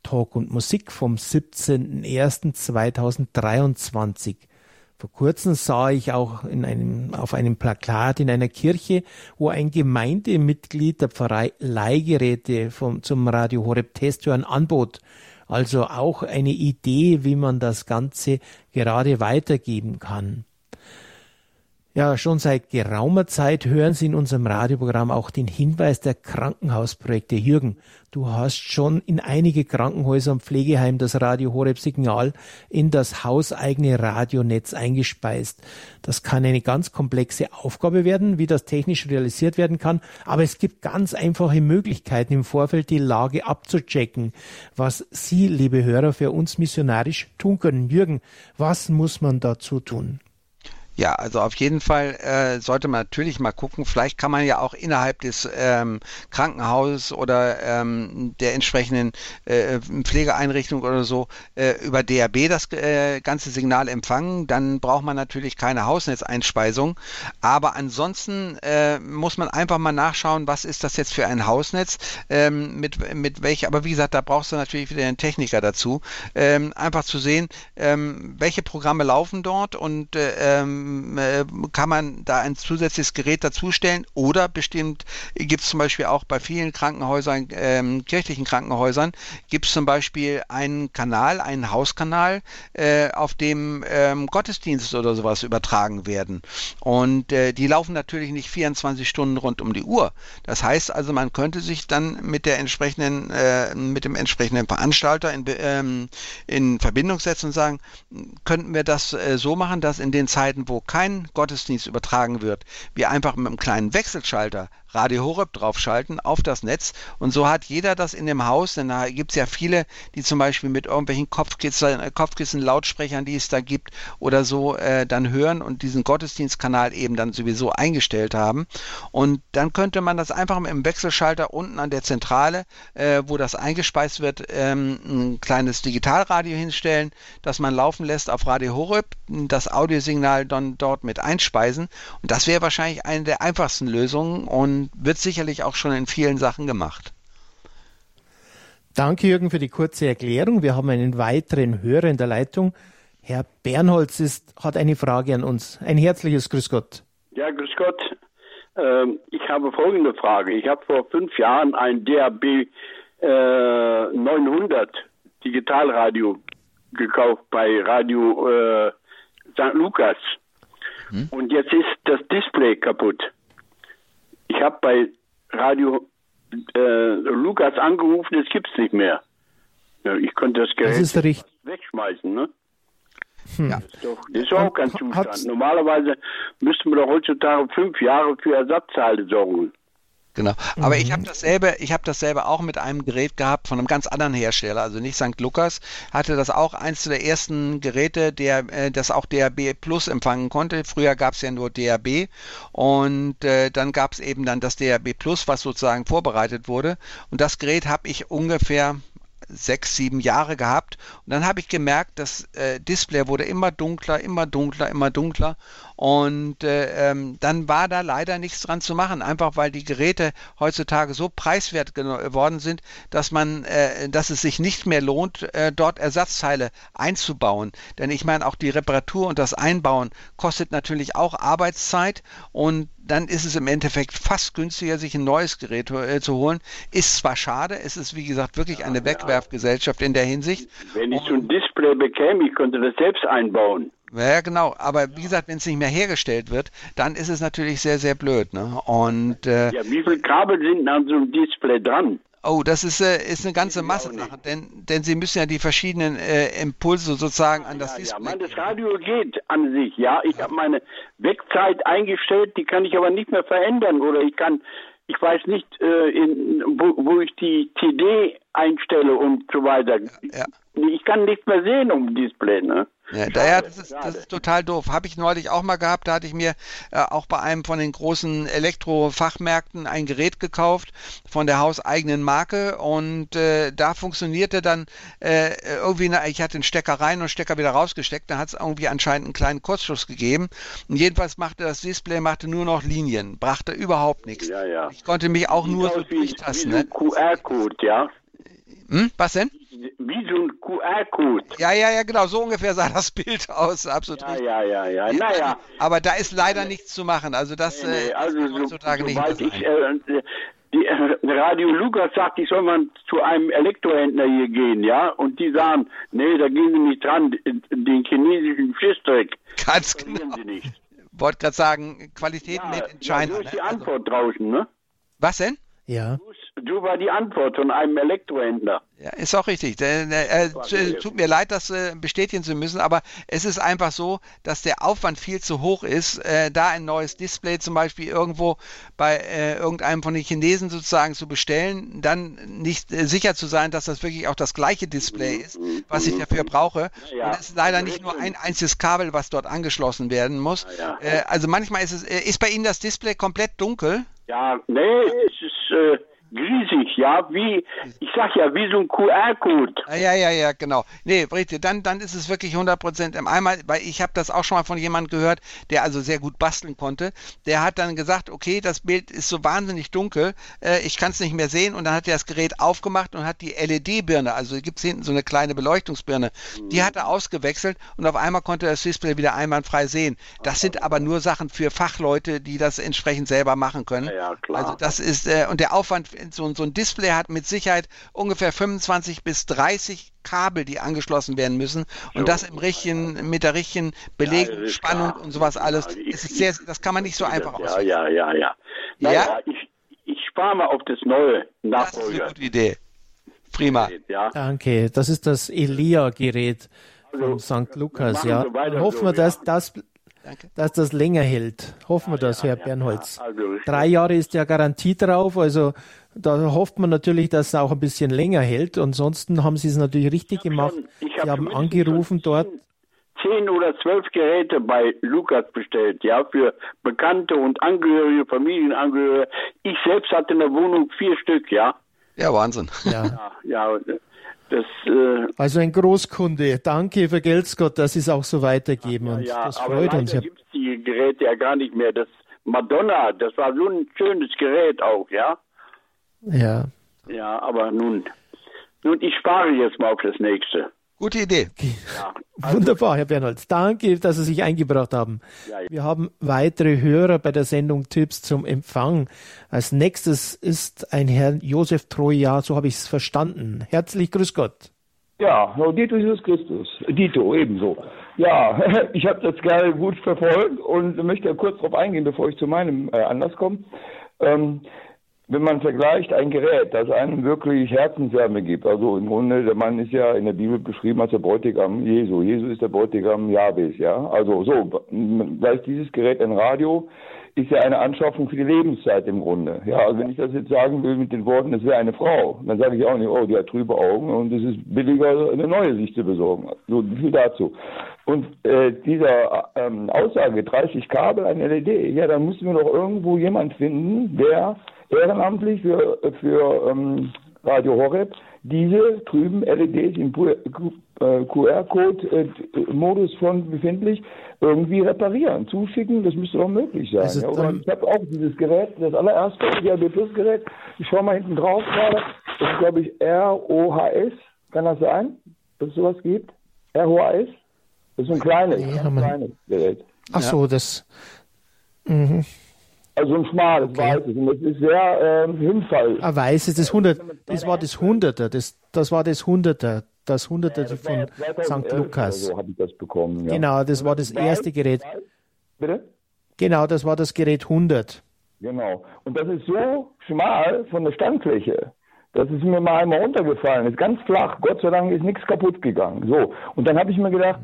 Talk und Musik vom 17.01.2023. Vor kurzem sah ich auch in einem, auf einem Plakat in einer Kirche, wo ein Gemeindemitglied der Pfarrei Leihgeräte vom, zum Radio Horeb Testhören anbot. Also auch eine Idee, wie man das Ganze gerade weitergeben kann. Ja, schon seit geraumer Zeit hören Sie in unserem Radioprogramm auch den Hinweis der Krankenhausprojekte. Jürgen, du hast schon in einige Krankenhäuser und Pflegeheimen das Radio Horeb Signal in das hauseigene Radionetz eingespeist. Das kann eine ganz komplexe Aufgabe werden, wie das technisch realisiert werden kann. Aber es gibt ganz einfache Möglichkeiten im Vorfeld die Lage abzuchecken, was Sie, liebe Hörer, für uns missionarisch tun können. Jürgen, was muss man dazu tun? Ja, also auf jeden Fall äh, sollte man natürlich mal gucken. Vielleicht kann man ja auch innerhalb des ähm, Krankenhauses oder ähm, der entsprechenden äh, Pflegeeinrichtung oder so äh, über DAB das äh, ganze Signal empfangen. Dann braucht man natürlich keine Hausnetzeinspeisung. Aber ansonsten äh, muss man einfach mal nachschauen, was ist das jetzt für ein Hausnetz ähm, mit mit welch. Aber wie gesagt, da brauchst du natürlich wieder einen Techniker dazu, ähm, einfach zu sehen, ähm, welche Programme laufen dort und äh, ähm, äh, kann man da ein zusätzliches Gerät dazustellen oder bestimmt gibt es zum Beispiel auch bei vielen Krankenhäusern, ähm, kirchlichen Krankenhäusern, gibt es zum Beispiel einen Kanal, einen Hauskanal, äh, auf dem ähm, Gottesdienste oder sowas übertragen werden. Und äh, die laufen natürlich nicht 24 Stunden rund um die Uhr. Das heißt also, man könnte sich dann mit der entsprechenden, äh, mit dem entsprechenden Veranstalter in, ähm, in Verbindung setzen und sagen, könnten wir das äh, so machen, dass in den Zeiten, wo kein Gottesdienst übertragen wird, wir einfach mit einem kleinen Wechselschalter Radio Horeb draufschalten auf das Netz. Und so hat jeder das in dem Haus, denn da gibt es ja viele, die zum Beispiel mit irgendwelchen Kopfkissen, äh, Kopfkissen Lautsprechern, die es da gibt oder so, äh, dann hören und diesen Gottesdienstkanal eben dann sowieso eingestellt haben. Und dann könnte man das einfach im Wechselschalter unten an der Zentrale, äh, wo das eingespeist wird, ähm, ein kleines Digitalradio hinstellen, das man laufen lässt auf Radio Horeb, das Audiosignal dann dort mit einspeisen. Und das wäre wahrscheinlich eine der einfachsten Lösungen. Und wird sicherlich auch schon in vielen Sachen gemacht. Danke, Jürgen, für die kurze Erklärung. Wir haben einen weiteren Hörer in der Leitung. Herr Bernholz ist, hat eine Frage an uns. Ein herzliches Grüß Gott. Ja, Grüß Gott. Ähm, ich habe folgende Frage. Ich habe vor fünf Jahren ein DAB äh, 900 Digitalradio gekauft bei Radio äh, St. Lukas. Hm? Und jetzt ist das Display kaputt. Ich habe bei Radio äh, Lukas angerufen, es gibt es nicht mehr. Ja, ich konnte das Gerät das wegschmeißen, ne? Hm. Ja. Das ist, doch, das ist auch kein Zustand. Normalerweise müssten wir doch heutzutage fünf Jahre für Ersatzteile sorgen. Genau. Aber mhm. ich habe dasselbe, ich habe dasselbe auch mit einem Gerät gehabt von einem ganz anderen Hersteller, also nicht St. Lukas, hatte das auch eins der ersten Geräte, der äh, das auch DAB Plus empfangen konnte. Früher gab es ja nur DAB und äh, dann gab es eben dann das DAB Plus, was sozusagen vorbereitet wurde. Und das Gerät habe ich ungefähr sechs, sieben Jahre gehabt. Und dann habe ich gemerkt, das äh, Display wurde immer dunkler, immer dunkler, immer dunkler. Und äh, ähm, dann war da leider nichts dran zu machen, einfach weil die Geräte heutzutage so preiswert geworden sind, dass man, äh, dass es sich nicht mehr lohnt, äh, dort Ersatzteile einzubauen. Denn ich meine, auch die Reparatur und das Einbauen kostet natürlich auch Arbeitszeit und dann ist es im Endeffekt fast günstiger, sich ein neues Gerät äh, zu holen. Ist zwar schade, es ist wie gesagt wirklich eine Wegwerfgesellschaft in der Hinsicht. Wenn ich so ein Display bekäme, ich könnte das selbst einbauen. Ja, genau. Aber wie gesagt, wenn es nicht mehr hergestellt wird, dann ist es natürlich sehr, sehr blöd. Ne? Und, äh, ja, wie viele Kabel sind an so einem Display dran? Oh, das ist, äh, ist eine ganze Masse Sache, denn, denn Sie müssen ja die verschiedenen äh, Impulse sozusagen an das ja, Display. Ja, mein, das Radio geht an sich, ja. Ich ja. habe meine Wegzeit eingestellt, die kann ich aber nicht mehr verändern oder ich kann, ich weiß nicht, äh, in, wo, wo ich die TD einstelle und so weiter. Ja, ich kann nichts mehr sehen um Display, ne? Ja, daher, das ist, das ist total doof. Habe ich neulich auch mal gehabt, da hatte ich mir äh, auch bei einem von den großen Elektrofachmärkten ein Gerät gekauft von der hauseigenen Marke und äh, da funktionierte dann äh, irgendwie, na, ich hatte den Stecker rein und Stecker wieder rausgesteckt, da hat es irgendwie anscheinend einen kleinen Kurzschluss gegeben und jedenfalls machte das Display machte nur noch Linien, brachte überhaupt nichts. Ja, ja. Ich konnte mich auch Sieht nur so durchtasten. Ne? QR-Code, ja. Hm? Was denn? Wie so ein QR-Code. Ja, ja, ja, genau. So ungefähr sah das Bild aus. Absolut ja, richtig. Ja, ja, ja. Naja. Aber da ist leider nichts zu machen. Also das nee, nee, äh, also ist heutzutage so, nicht mehr ich, äh, die, äh, Radio Lukas sagt, ich soll mal zu einem Elektrohändler hier gehen, ja? Und die sagen, nee, da gehen Sie nicht dran, den chinesischen Schissdreck. Ganz genau. Sie nicht. wollte gerade sagen, Qualität ja, made in China. So ist die ne? Also Antwort also, draußen, ne? Was denn? Ja. Du war die Antwort von einem Elektrohändler. Ja, ist auch richtig. Äh, tut mir leid, das äh, bestätigen zu müssen, aber es ist einfach so, dass der Aufwand viel zu hoch ist, äh, da ein neues Display zum Beispiel irgendwo bei irgendeinem von den Chinesen sozusagen zu bestellen, dann nicht sicher zu sein, dass das wirklich auch das gleiche Display ist, was ich dafür brauche. Ja, Und es ist leider nicht nur ein einziges Kabel, was dort angeschlossen werden muss. Ja, also manchmal ist es, ist bei Ihnen das Display komplett dunkel? Ja, nee, es ist riesig, ja, wie, ich sag ja, wie so ein QR-Code. Ja, ja, ja, genau. Nee, Britte, dann, dann ist es wirklich 100% im Eimer, weil ich habe das auch schon mal von jemandem gehört, der also sehr gut basteln konnte. Der hat dann gesagt, okay, das Bild ist so wahnsinnig dunkel, äh, ich kann es nicht mehr sehen und dann hat er das Gerät aufgemacht und hat die LED-Birne, also gibt es hinten so eine kleine Beleuchtungsbirne, mhm. die hat er ausgewechselt und auf einmal konnte er das Display wieder einwandfrei sehen. Das sind aber nur Sachen für Fachleute, die das entsprechend selber machen können. Ja, ja klar. Also das ist, äh, und der Aufwand so, so ein Display hat mit Sicherheit ungefähr 25 bis 30 Kabel, die angeschlossen werden müssen. Und das im richtigen, mit der richtigen Belegung, ja, Spannung und sowas alles. Ja, ich, ist sehr, das kann man nicht so einfach ja, auswählen. Ja, ja, ja. Naja, ja? ich, ich spare mal auf das neue Nachfolger. Das ist eine gute Idee. Prima. Ja. Danke. Das ist das Elia-Gerät von also, St. Lukas. Ja. Hoffen wir, dass das dass das länger hält. Hoffen wir das, Herr Bernholz. Also Drei Jahre ist ja Garantie drauf, also da hofft man natürlich, dass es auch ein bisschen länger hält. Ansonsten haben sie es natürlich richtig gemacht. Schon, sie haben angerufen dort. Zehn oder zwölf Geräte bei Lukas bestellt, ja, für Bekannte und Angehörige, Familienangehörige. Ich selbst hatte in der Wohnung vier Stück, ja. Ja, Wahnsinn. Ja, ja, ja das, äh, also ein Großkunde. Danke, für Gott, dass Sie es auch so weitergeben. Ja, und ja, das freut aber uns. gibt es die Geräte ja gar nicht mehr. Das Madonna, das war so ein schönes Gerät auch, ja? Ja. Ja, aber nun, nun, ich spare jetzt mal auf das nächste. Gute Idee. Ja, also Wunderbar, Herr Bernholz. Danke, dass Sie sich eingebracht haben. Ja, ja. Wir haben weitere Hörer bei der Sendung Tipps zum Empfang. Als nächstes ist ein Herr Josef Troja, so habe ich es verstanden. Herzlich grüß Gott. Ja, Dito Jesus Christus. Dito, ebenso. Ja, ich habe das gerne gut verfolgt und möchte kurz darauf eingehen, bevor ich zu meinem äh, Anlass komme. Ähm, wenn man vergleicht ein Gerät, das einem wirklich Herzenswärme gibt, also im Grunde, der Mann ist ja in der Bibel beschrieben als der Bräutigam Jesu. Jesu ist der Bräutigam Jahwes, ja. Also so, gleich dieses Gerät, ein Radio, ist ja eine Anschaffung für die Lebenszeit im Grunde. Ja, also wenn ich das jetzt sagen will mit den Worten, es wäre eine Frau, dann sage ich auch nicht, oh, die hat trübe Augen und es ist billiger, eine neue sich zu besorgen. So viel dazu. Und äh, dieser ähm, Aussage, 30 Kabel, ein LED, ja, dann müssen wir doch irgendwo jemand finden, der ehrenamtlich für, für ähm, Radio Horeb diese trüben LEDs im QR-Code-Modus äh, von befindlich irgendwie reparieren, zuschicken, das müsste doch möglich sein. Also, ja, ich habe auch dieses Gerät, das allererste DAB Plus Gerät, ich schaue mal hinten drauf gerade, das ist glaube ich ROHS, kann das sein, dass es sowas gibt? ROHS? Das ist ein kleines, nee, ein kleines Gerät. Ach so, das. Mhm. Also ein schmales, okay. weißes. Und das ist sehr ähm, hinfall. Ah, weißes, das 100, das war das Hunderter, das, das war das Hunderter, das Hunderter ja, von St. Lukas. So habe ich das bekommen, ja. Genau, das war das erste Gerät. Bitte? Genau, das war das Gerät 100. Genau. Und das ist so schmal von der Standfläche. Das ist mir mal einmal runtergefallen. Ist ganz flach. Gott sei Dank ist nichts kaputt gegangen. So. Und dann habe ich mir gedacht,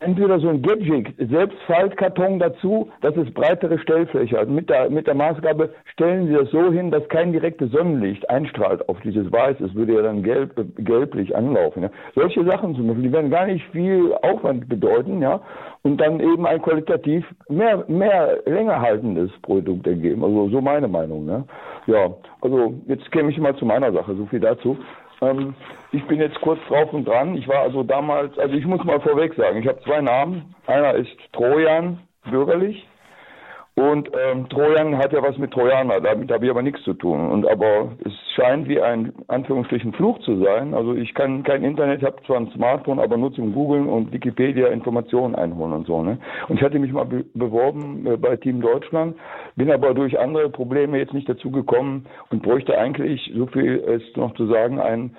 entweder so ein Gadget, Selbstfaltkarton dazu, das ist breitere Stellfläche. Also mit der, mit der Maßgabe stellen Sie das so hin, dass kein direktes Sonnenlicht einstrahlt auf dieses Weiß. Es würde ja dann gelb, gelblich anlaufen. Ja. Solche Sachen zum Beispiel, die werden gar nicht viel Aufwand bedeuten, ja, und dann eben ein qualitativ mehr, mehr länger haltendes Produkt ergeben. Also so meine Meinung, ne. Ja, also jetzt käme ich mal zu meiner Sache, so viel dazu. Ähm, ich bin jetzt kurz drauf und dran. Ich war also damals, also ich muss mal vorweg sagen, ich habe zwei Namen. Einer ist Trojan, bürgerlich, und ähm, Trojan hat ja was mit Trojaner, damit habe ich aber nichts zu tun. Und aber es scheint wie ein Anführungsstrichen Fluch zu sein. Also ich kann kein Internet, habe zwar ein Smartphone, aber nur zum Googlen und Wikipedia Informationen einholen und so. Ne? Und ich hatte mich mal be beworben äh, bei Team Deutschland, bin aber durch andere Probleme jetzt nicht dazu gekommen und bräuchte eigentlich, so viel ist noch zu sagen, einen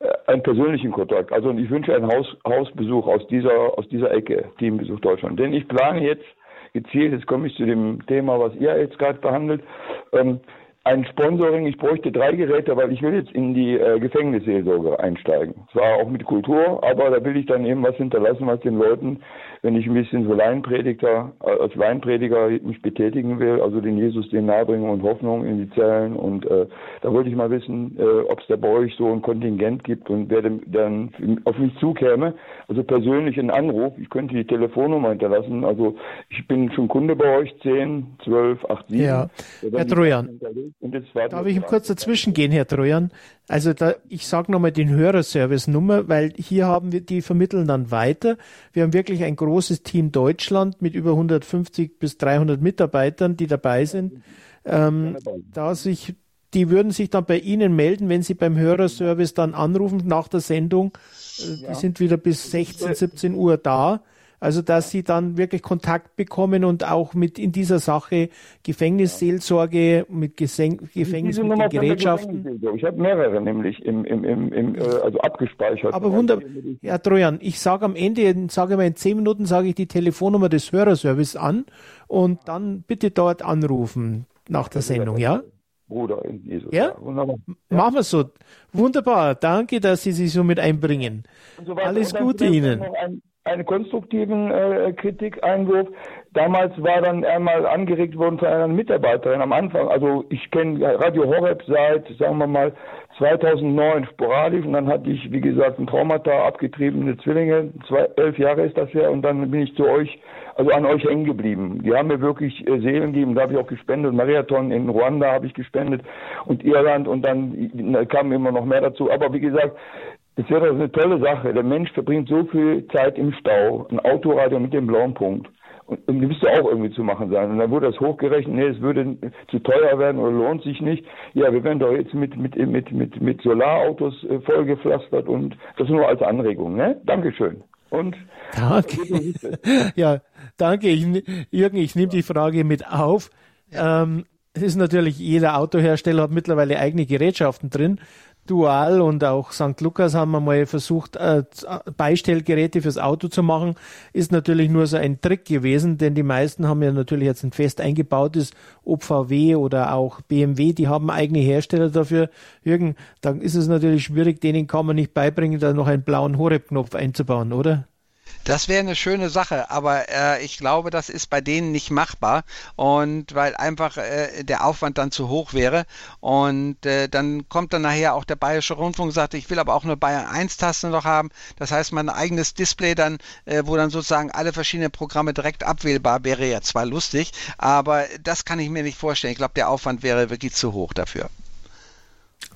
äh, einen persönlichen Kontakt. Also ich wünsche einen Haus, Hausbesuch aus dieser aus dieser Ecke, Teambesuch Deutschland. Denn ich plane jetzt gezielt, jetzt komme ich zu dem Thema, was ihr jetzt gerade behandelt, ähm, ein Sponsoring, ich bräuchte drei Geräte, weil ich will jetzt in die äh, Gefängnisseelsorge einsteigen. Zwar auch mit Kultur, aber da will ich dann eben was hinterlassen, was den Leuten wenn ich ein bisschen so Laienprediger, äh, als Laienprediger mich betätigen will, also den Jesus den nahebringen und Hoffnung in die Zellen. Und äh, da wollte ich mal wissen, äh, ob es da bei euch so ein Kontingent gibt und wer dann auf mich zukäme. Also persönlich einen Anruf. Ich könnte die Telefonnummer hinterlassen. Also ich bin schon Kunde bei euch, 10, 12, 8, 7. Ja, Herr Trojan. Darf ich kurz dazwischen gehen, Herr Trojan? Also da, ich sage nochmal den Hörerservice-Nummer, weil hier haben wir, die vermitteln dann weiter. Wir haben wirklich ein großes Team Deutschland mit über 150 bis 300 Mitarbeitern, die dabei sind. Ähm, da sich, die würden sich dann bei Ihnen melden, wenn Sie beim Hörerservice dann anrufen nach der Sendung. Äh, die sind wieder bis 16, 17 Uhr da. Also, dass sie dann wirklich Kontakt bekommen und auch mit in dieser Sache Gefängnisseelsorge, mit Geseng Gefängnis, mit den Gerätschaften. Ich habe mehrere nämlich im, im, im, im äh, also abgespeichert. Aber wunderbar. Herr Trojan, ich sage am Ende, sage mal in zehn Minuten, sage ich die Telefonnummer des Hörerservice an und dann bitte dort anrufen nach der Sendung, ja? Bruder in Jesus. Ja? Wunderbar. Machen wir so. Wunderbar. Danke, dass Sie sich so mit einbringen. So Alles Gute Ihnen einen konstruktiven äh, Kritikeinwurf. Damals war dann einmal angeregt worden von einer Mitarbeiterin am Anfang. Also ich kenne Radio Horeb seit, sagen wir mal, 2009 sporadisch und dann hatte ich, wie gesagt, ein Traumata, abgetriebene Zwillinge, zwei, elf Jahre ist das her und dann bin ich zu euch, also an euch hängen geblieben. Die haben mir wirklich äh, Seelen gegeben, da habe ich auch gespendet. Marathon in Ruanda habe ich gespendet und Irland und dann da kam immer noch mehr dazu. Aber wie gesagt, es wäre eine tolle Sache. Der Mensch verbringt so viel Zeit im Stau. Ein Autoradio mit dem blauen Punkt. Und, und müsste auch irgendwie zu machen sein. Und dann wurde das hochgerechnet, nee, es würde zu teuer werden oder lohnt sich nicht. Ja, wir werden doch jetzt mit, mit, mit, mit, mit Solarautos äh, vollgepflastert und das nur als Anregung, ne? Dankeschön. Und danke. ja, danke. Ich, Jürgen, ich nehme die Frage mit auf. Ähm, es ist natürlich, jeder Autohersteller hat mittlerweile eigene Gerätschaften drin. Dual und auch St. Lukas haben wir mal versucht, äh, Beistellgeräte fürs Auto zu machen. Ist natürlich nur so ein Trick gewesen, denn die meisten haben ja natürlich jetzt ein fest eingebautes, ob VW oder auch BMW, die haben eigene Hersteller dafür. Jürgen, dann ist es natürlich schwierig, denen kann man nicht beibringen, da noch einen blauen Horeb-Knopf einzubauen, oder? Das wäre eine schöne Sache, aber äh, ich glaube, das ist bei denen nicht machbar und weil einfach äh, der Aufwand dann zu hoch wäre und äh, dann kommt dann nachher auch der Bayerische Rundfunk und sagt, ich will aber auch eine Bayern 1 Taste noch haben. Das heißt, mein eigenes Display dann, äh, wo dann sozusagen alle verschiedenen Programme direkt abwählbar wäre ja zwar lustig, aber das kann ich mir nicht vorstellen. Ich glaube, der Aufwand wäre wirklich zu hoch dafür.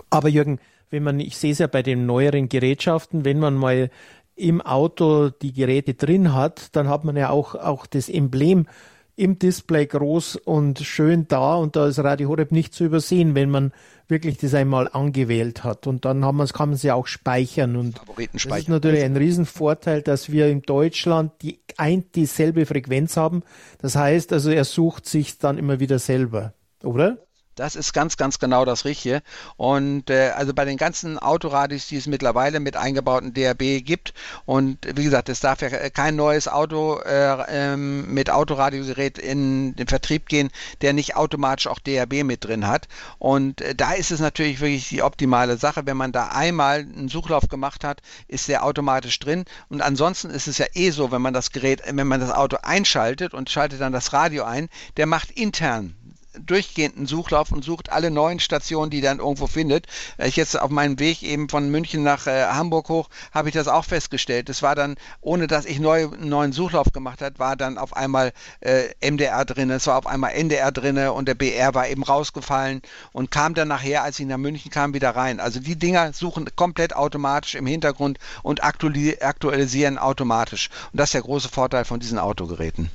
Aber Jürgen, wenn man, ich sehe es ja bei den neueren Gerätschaften, wenn man mal im Auto die Geräte drin hat, dann hat man ja auch, auch das Emblem im Display groß und schön da und da ist Radio Horeb nicht zu übersehen, wenn man wirklich das einmal angewählt hat. Und dann haben kann man sie auch speichern. Und das ist natürlich ein Riesenvorteil, dass wir in Deutschland die ein, dieselbe Frequenz haben. Das heißt also, er sucht sich dann immer wieder selber, oder? Das ist ganz, ganz genau das Richtige. Und äh, also bei den ganzen Autoradios, die es mittlerweile mit eingebauten DRB gibt, und wie gesagt, es darf ja kein neues Auto äh, ähm, mit Autoradiogerät in den Vertrieb gehen, der nicht automatisch auch DRB mit drin hat. Und äh, da ist es natürlich wirklich die optimale Sache. Wenn man da einmal einen Suchlauf gemacht hat, ist der automatisch drin. Und ansonsten ist es ja eh so, wenn man das Gerät, wenn man das Auto einschaltet und schaltet dann das Radio ein, der macht intern durchgehenden Suchlauf und sucht alle neuen Stationen, die dann irgendwo findet. Äh, ich jetzt auf meinem Weg eben von München nach äh, Hamburg hoch, habe ich das auch festgestellt. Es war dann, ohne dass ich neu, einen neuen Suchlauf gemacht habe, war dann auf einmal äh, MDR drin, es war auf einmal NDR drin und der BR war eben rausgefallen und kam dann nachher, als ich nach München kam, wieder rein. Also die Dinger suchen komplett automatisch im Hintergrund und aktualisieren automatisch. Und das ist der große Vorteil von diesen Autogeräten.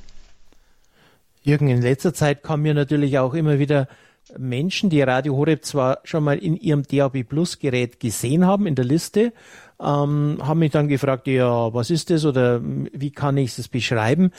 Jürgen, in letzter Zeit kommen mir natürlich auch immer wieder Menschen, die Radio Horeb zwar schon mal in ihrem DAB Plus Gerät gesehen haben in der Liste, ähm, haben mich dann gefragt, ja, was ist das oder wie kann ich es beschreiben?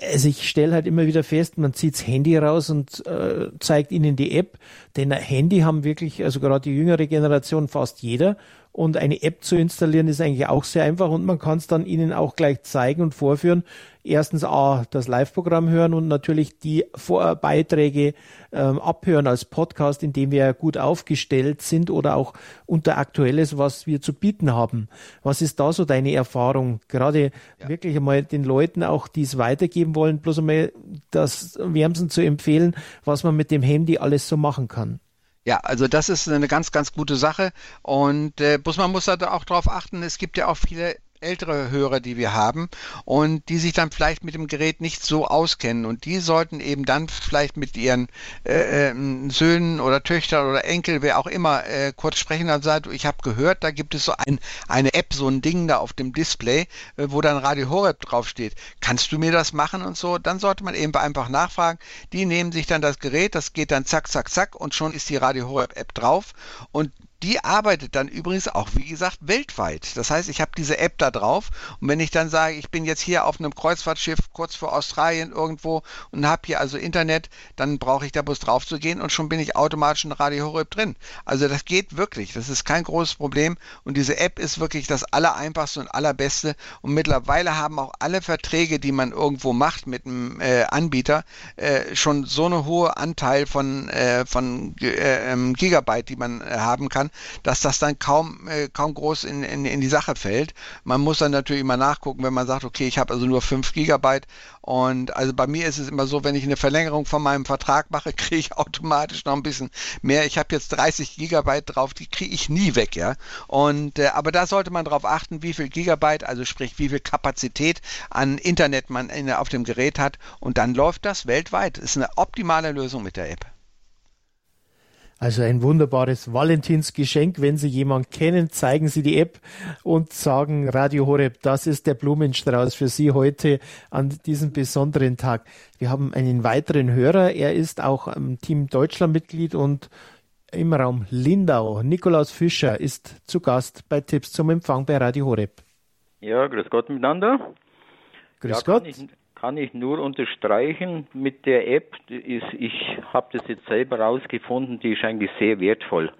Also ich stelle halt immer wieder fest, man zieht das Handy raus und äh, zeigt ihnen die App, denn ein Handy haben wirklich, also gerade die jüngere Generation, fast jeder Und eine App zu installieren ist eigentlich auch sehr einfach und man kann es dann Ihnen auch gleich zeigen und vorführen. Erstens A, das Live-Programm hören und natürlich die Vor Beiträge ähm, abhören als Podcast, in dem wir gut aufgestellt sind oder auch unter Aktuelles, was wir zu bieten haben. Was ist da so deine Erfahrung? Gerade ja. wirklich einmal den Leuten auch, die es weitergeben wollen, bloß einmal das wärmsten zu empfehlen, was man mit dem Handy alles so machen kann. Ja, also das ist eine ganz, ganz gute Sache. Und äh, muss, man muss da auch darauf achten, es gibt ja auch viele ältere Hörer, die wir haben und die sich dann vielleicht mit dem Gerät nicht so auskennen und die sollten eben dann vielleicht mit ihren äh, äh, Söhnen oder Töchtern oder Enkel, wer auch immer, äh, kurz sprechen und sagen, ich habe gehört, da gibt es so ein, eine App, so ein Ding da auf dem Display, äh, wo dann Radio Horeb draufsteht. Kannst du mir das machen und so? Dann sollte man eben einfach nachfragen. Die nehmen sich dann das Gerät, das geht dann zack, zack, zack und schon ist die Radio Horeb App drauf und die arbeitet dann übrigens auch, wie gesagt, weltweit. Das heißt, ich habe diese App da drauf. Und wenn ich dann sage, ich bin jetzt hier auf einem Kreuzfahrtschiff kurz vor Australien irgendwo und habe hier also Internet, dann brauche ich da bloß drauf zu gehen und schon bin ich automatisch in Radio Horeb drin. Also das geht wirklich, das ist kein großes Problem. Und diese App ist wirklich das allereinfachste und allerbeste. Und mittlerweile haben auch alle Verträge, die man irgendwo macht mit einem äh, Anbieter, äh, schon so eine hohe Anteil von, äh, von äh, ähm, Gigabyte, die man äh, haben kann, dass das dann kaum, äh, kaum groß in, in, in die Sache fällt. Man muss dann natürlich immer nachgucken, wenn man sagt, okay, ich habe also nur 5 Gigabyte und also bei mir ist es immer so, wenn ich eine Verlängerung von meinem Vertrag mache, kriege ich automatisch noch ein bisschen mehr. Ich habe jetzt 30 Gigabyte drauf, die kriege ich nie weg, ja. Und äh, aber da sollte man darauf achten, wie viel Gigabyte, also sprich wie viel Kapazität an Internet man in, auf dem Gerät hat und dann läuft das weltweit. Ist eine optimale Lösung mit der App. Also ein wunderbares Valentinsgeschenk. Wenn Sie jemanden kennen, zeigen Sie die App und sagen Radio Horeb, das ist der Blumenstrauß für Sie heute an diesem besonderen Tag. Wir haben einen weiteren Hörer. Er ist auch im Team Deutschland Mitglied und im Raum Lindau. Nikolaus Fischer ist zu Gast bei Tipps zum Empfang bei Radio Horeb. Ja, grüß Gott miteinander. Grüß ja, Gott kann ich nur unterstreichen mit der App. Ist, ich habe das jetzt selber rausgefunden, die ist eigentlich sehr wertvoll.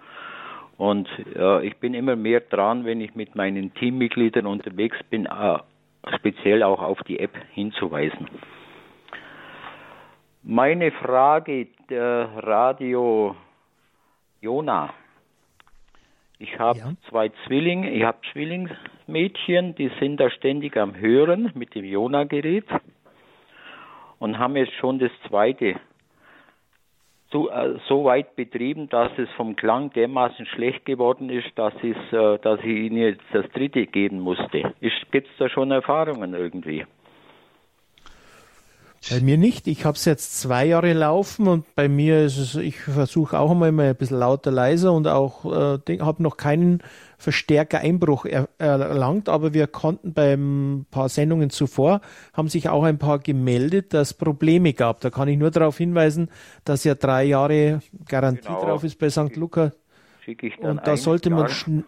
Und äh, ich bin immer mehr dran, wenn ich mit meinen Teammitgliedern unterwegs bin, äh, speziell auch auf die App hinzuweisen. Meine Frage der Radio Jona. Ich habe ja. zwei Zwillinge, ich habe Zwillingsmädchen, die sind da ständig am Hören mit dem Jona-Gerät und haben jetzt schon das zweite so, äh, so weit betrieben, dass es vom Klang dermaßen schlecht geworden ist, dass, es, äh, dass ich ihnen jetzt das dritte geben musste. Gibt es da schon Erfahrungen irgendwie? Bei mir nicht. Ich habe es jetzt zwei Jahre laufen und bei mir ist es, ich versuche auch immer ein bisschen lauter, leiser und auch äh, habe noch keinen Verstärker-Einbruch er, erlangt, aber wir konnten beim paar Sendungen zuvor, haben sich auch ein paar gemeldet, dass Probleme gab. Da kann ich nur darauf hinweisen, dass ja drei Jahre Garantie genau. drauf ist bei St. Luca. Und da sollte man schn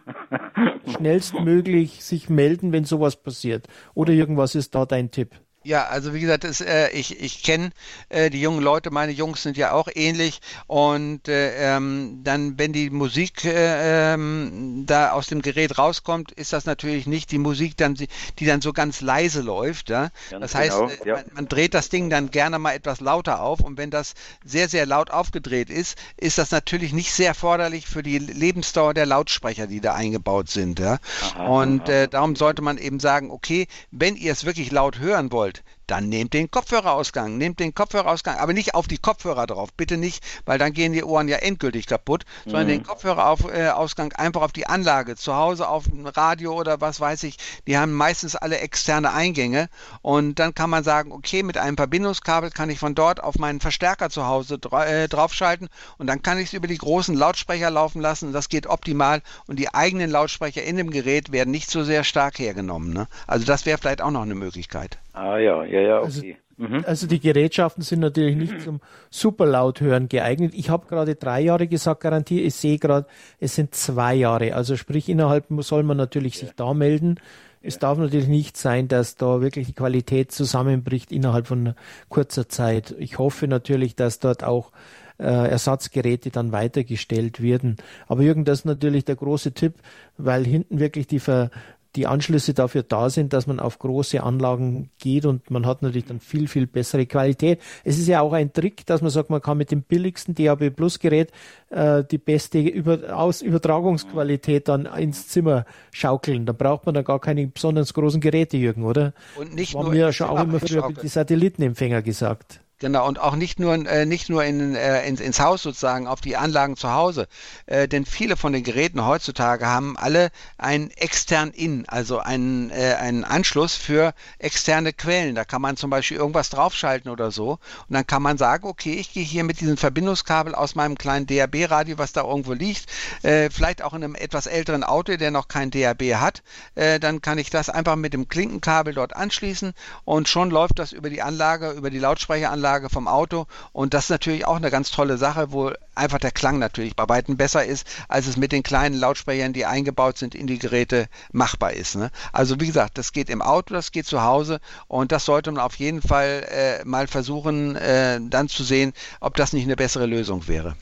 schnellstmöglich sich melden, wenn sowas passiert. Oder irgendwas ist da dein Tipp? Ja, also wie gesagt, das, äh, ich, ich kenne äh, die jungen Leute, meine Jungs sind ja auch ähnlich und äh, ähm, dann, wenn die Musik äh, ähm, da aus dem Gerät rauskommt, ist das natürlich nicht die Musik, dann, die dann so ganz leise läuft. Ja? das heißt, genau, äh, ja. man, man, dreht das Ding dann gerne mal etwas lauter auf und wenn das sehr, sehr laut aufgedreht ist, ist das natürlich nicht sehr förderlich für die Lebensdauer der Lautsprecher, die da eingebaut sind. Ja? Aha, und äh, darum sollte man eben sagen, okay, wenn ihr es wirklich laut hören wollt, dann nehmt den Kopfhörerausgang, nehmt den Kopfhörerausgang, aber nicht auf die Kopfhörer drauf, bitte nicht, weil dann gehen die Ohren ja endgültig kaputt, mhm. sondern den Kopfhörerausgang einfach auf die Anlage, zu Hause auf ein Radio oder was weiß ich, die haben meistens alle externe Eingänge und dann kann man sagen, okay, mit einem Verbindungskabel kann ich von dort auf meinen Verstärker zu Hause dra äh, draufschalten und dann kann ich es über die großen Lautsprecher laufen lassen, das geht optimal und die eigenen Lautsprecher in dem Gerät werden nicht so sehr stark hergenommen. Ne? Also das wäre vielleicht auch noch eine Möglichkeit. Ah ja, ja, ja, also okay. Also, mhm. also die Gerätschaften sind natürlich nicht zum Superlauthören geeignet. Ich habe gerade drei Jahre gesagt, Garantie. Ich sehe gerade, es sind zwei Jahre. Also sprich, innerhalb soll man natürlich ja. sich da melden. Es ja. darf natürlich nicht sein, dass da wirklich die Qualität zusammenbricht innerhalb von kurzer Zeit. Ich hoffe natürlich, dass dort auch äh, Ersatzgeräte dann weitergestellt werden. Aber Jürgen, das ist natürlich der große Tipp, weil hinten wirklich die Ver die Anschlüsse dafür da sind, dass man auf große Anlagen geht und man hat natürlich dann viel, viel bessere Qualität. Es ist ja auch ein Trick, dass man sagt, man kann mit dem billigsten DAB Plus Gerät äh, die beste Über Aus Übertragungsqualität dann ins Zimmer schaukeln. Da braucht man dann gar keine besonders großen Geräte, Jürgen, oder? Und nicht das nur mir ja schon auch immer früher die Satellitenempfänger gesagt. Genau, und auch nicht nur, äh, nicht nur in, äh, ins, ins Haus sozusagen, auf die Anlagen zu Hause. Äh, denn viele von den Geräten heutzutage haben alle einen extern in, also einen, äh, einen Anschluss für externe Quellen. Da kann man zum Beispiel irgendwas draufschalten oder so. Und dann kann man sagen, okay, ich gehe hier mit diesem Verbindungskabel aus meinem kleinen DAB-Radio, was da irgendwo liegt, äh, vielleicht auch in einem etwas älteren Auto, der noch kein DAB hat, äh, dann kann ich das einfach mit dem Klinkenkabel dort anschließen und schon läuft das über die Anlage, über die Lautsprecheranlage Anlage vom Auto. Und das ist natürlich auch eine ganz tolle Sache, wo einfach der Klang natürlich bei weitem besser ist, als es mit den kleinen Lautsprechern, die eingebaut sind in die Geräte, machbar ist. Ne? Also wie gesagt, das geht im Auto, das geht zu Hause und das sollte man auf jeden Fall äh, mal versuchen, äh, dann zu sehen, ob das nicht eine bessere Lösung wäre.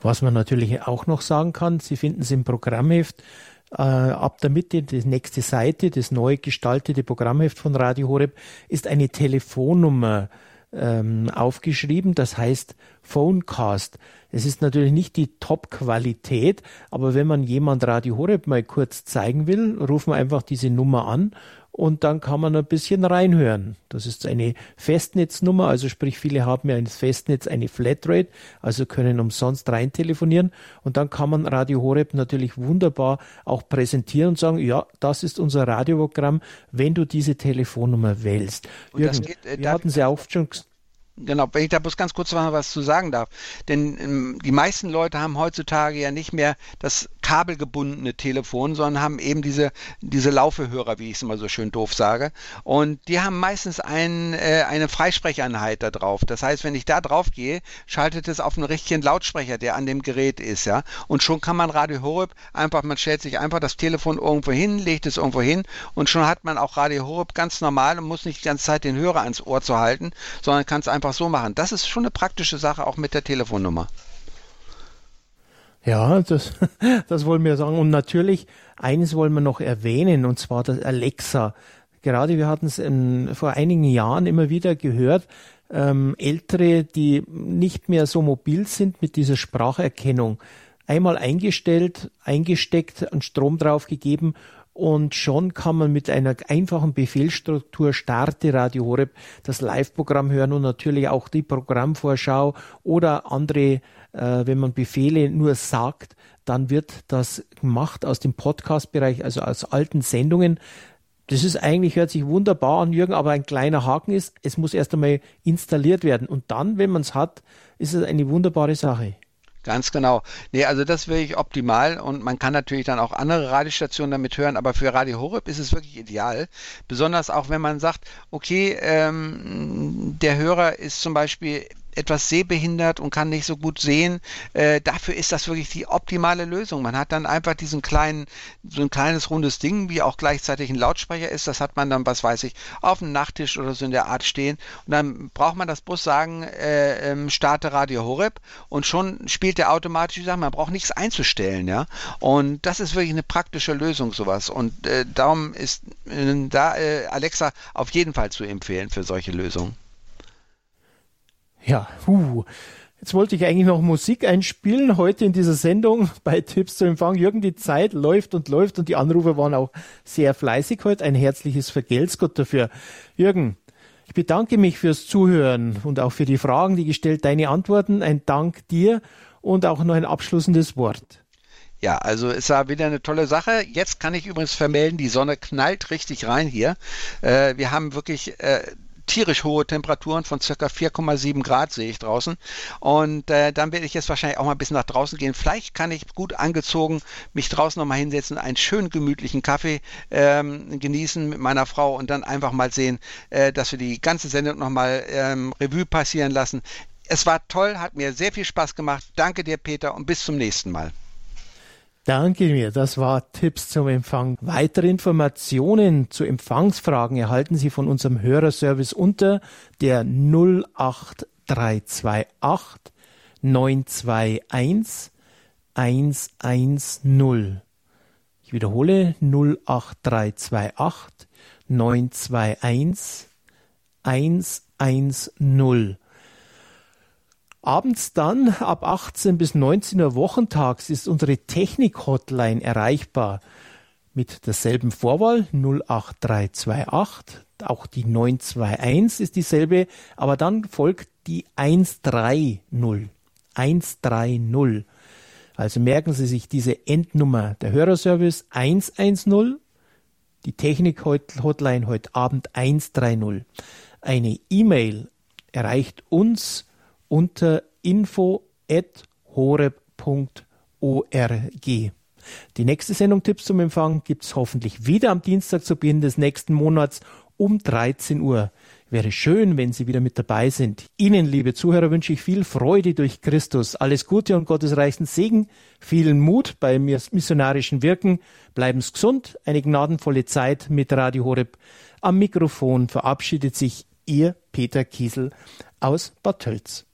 Was man natürlich auch noch sagen kann, Sie finden es im Programmheft äh, ab der Mitte, die nächste Seite, das neu gestaltete Programmheft von Radio Horeb, ist eine Telefonnummer ähm, aufgeschrieben, das heißt Phonecast. Es ist natürlich nicht die Top-Qualität, aber wenn man jemand Radio Horeb mal kurz zeigen will, rufen wir einfach diese Nummer an und dann kann man ein bisschen reinhören. Das ist eine Festnetznummer, also sprich viele haben ja ins Festnetz eine Flatrate, also können umsonst rein telefonieren und dann kann man Radio Horeb natürlich wunderbar auch präsentieren und sagen, ja, das ist unser Radioprogramm, wenn du diese Telefonnummer wählst. Jürgen, geht, äh, wir hatten sie auch schon Genau, wenn ich da bloß ganz kurz mal was zu sagen darf. Denn ähm, die meisten Leute haben heutzutage ja nicht mehr das kabelgebundene Telefon, sondern haben eben diese, diese Laufehörer, wie ich es immer so schön doof sage. Und die haben meistens ein, äh, eine Freisprecheinheit da drauf. Das heißt, wenn ich da drauf gehe, schaltet es auf einen richtigen Lautsprecher, der an dem Gerät ist, ja. Und schon kann man Radio Horeb einfach, man stellt sich einfach das Telefon irgendwo hin, legt es irgendwo hin und schon hat man auch Radio Horeb ganz normal und muss nicht die ganze Zeit den Hörer ans Ohr zu halten, sondern kann es einfach einfach so machen. Das ist schon eine praktische Sache, auch mit der Telefonnummer. Ja, das, das wollen wir sagen. Und natürlich, eines wollen wir noch erwähnen, und zwar das Alexa. Gerade wir hatten es vor einigen Jahren immer wieder gehört, ähm, Ältere, die nicht mehr so mobil sind mit dieser Spracherkennung, einmal eingestellt, eingesteckt, einen Strom draufgegeben und schon kann man mit einer einfachen Befehlsstruktur Starte Radio Horeb das Live-Programm hören und natürlich auch die Programmvorschau oder andere, äh, wenn man Befehle nur sagt, dann wird das gemacht aus dem Podcast-Bereich, also aus alten Sendungen. Das ist eigentlich, hört sich wunderbar an, Jürgen, aber ein kleiner Haken ist, es muss erst einmal installiert werden. Und dann, wenn man es hat, ist es eine wunderbare Sache. Ganz genau. Nee, also das wäre ich optimal und man kann natürlich dann auch andere Radiostationen damit hören, aber für Radio Horeb ist es wirklich ideal. Besonders auch, wenn man sagt, okay, ähm, der Hörer ist zum Beispiel etwas sehbehindert und kann nicht so gut sehen. Äh, dafür ist das wirklich die optimale Lösung. Man hat dann einfach diesen kleinen, so ein kleines rundes Ding, wie auch gleichzeitig ein Lautsprecher ist. Das hat man dann, was weiß ich, auf dem Nachttisch oder so in der Art stehen. Und dann braucht man das Bus sagen, äh, ähm, starte Radio Horeb und schon spielt der automatisch die Sachen. Man braucht nichts einzustellen, ja. Und das ist wirklich eine praktische Lösung, sowas. Und äh, darum ist äh, da äh, Alexa auf jeden Fall zu empfehlen für solche Lösungen. Ja, huh. Jetzt wollte ich eigentlich noch Musik einspielen heute in dieser Sendung bei Tipps zu Empfang. Jürgen, die Zeit läuft und läuft und die Anrufe waren auch sehr fleißig heute. Ein herzliches Vergelt's Gott dafür. Jürgen, ich bedanke mich fürs Zuhören und auch für die Fragen, die gestellt, deine Antworten. Ein Dank dir und auch noch ein abschließendes Wort. Ja, also es war wieder eine tolle Sache. Jetzt kann ich übrigens vermelden, die Sonne knallt richtig rein hier. Äh, wir haben wirklich äh, tierisch hohe Temperaturen von circa 4,7 Grad sehe ich draußen. Und äh, dann werde ich jetzt wahrscheinlich auch mal ein bisschen nach draußen gehen. Vielleicht kann ich gut angezogen mich draußen nochmal hinsetzen, einen schönen gemütlichen Kaffee ähm, genießen mit meiner Frau und dann einfach mal sehen, äh, dass wir die ganze Sendung nochmal ähm, Revue passieren lassen. Es war toll, hat mir sehr viel Spaß gemacht. Danke dir, Peter, und bis zum nächsten Mal. Danke mir, das war Tipps zum Empfang. Weitere Informationen zu Empfangsfragen erhalten Sie von unserem Hörerservice unter der 08328 921 110. Ich wiederhole 08328 921 110. Abends dann ab 18 bis 19 Uhr wochentags ist unsere Technik-Hotline erreichbar mit derselben Vorwahl 08328. Auch die 921 ist dieselbe, aber dann folgt die 130. 130. Also merken Sie sich diese Endnummer. Der Hörerservice 110, die Technik-Hotline heute Abend 130. Eine E-Mail erreicht uns unter info.horeb.org. Die nächste Sendung Tipps zum Empfang gibt es hoffentlich wieder am Dienstag zu Beginn des nächsten Monats um 13 Uhr. Wäre schön, wenn Sie wieder mit dabei sind. Ihnen, liebe Zuhörer, wünsche ich viel Freude durch Christus, alles Gute und Gottes reichen Segen, vielen Mut beim missionarischen Wirken, bleiben Sie gesund, eine gnadenvolle Zeit mit Radio Horeb. Am Mikrofon verabschiedet sich Ihr Peter Kiesel aus Bad Tölz.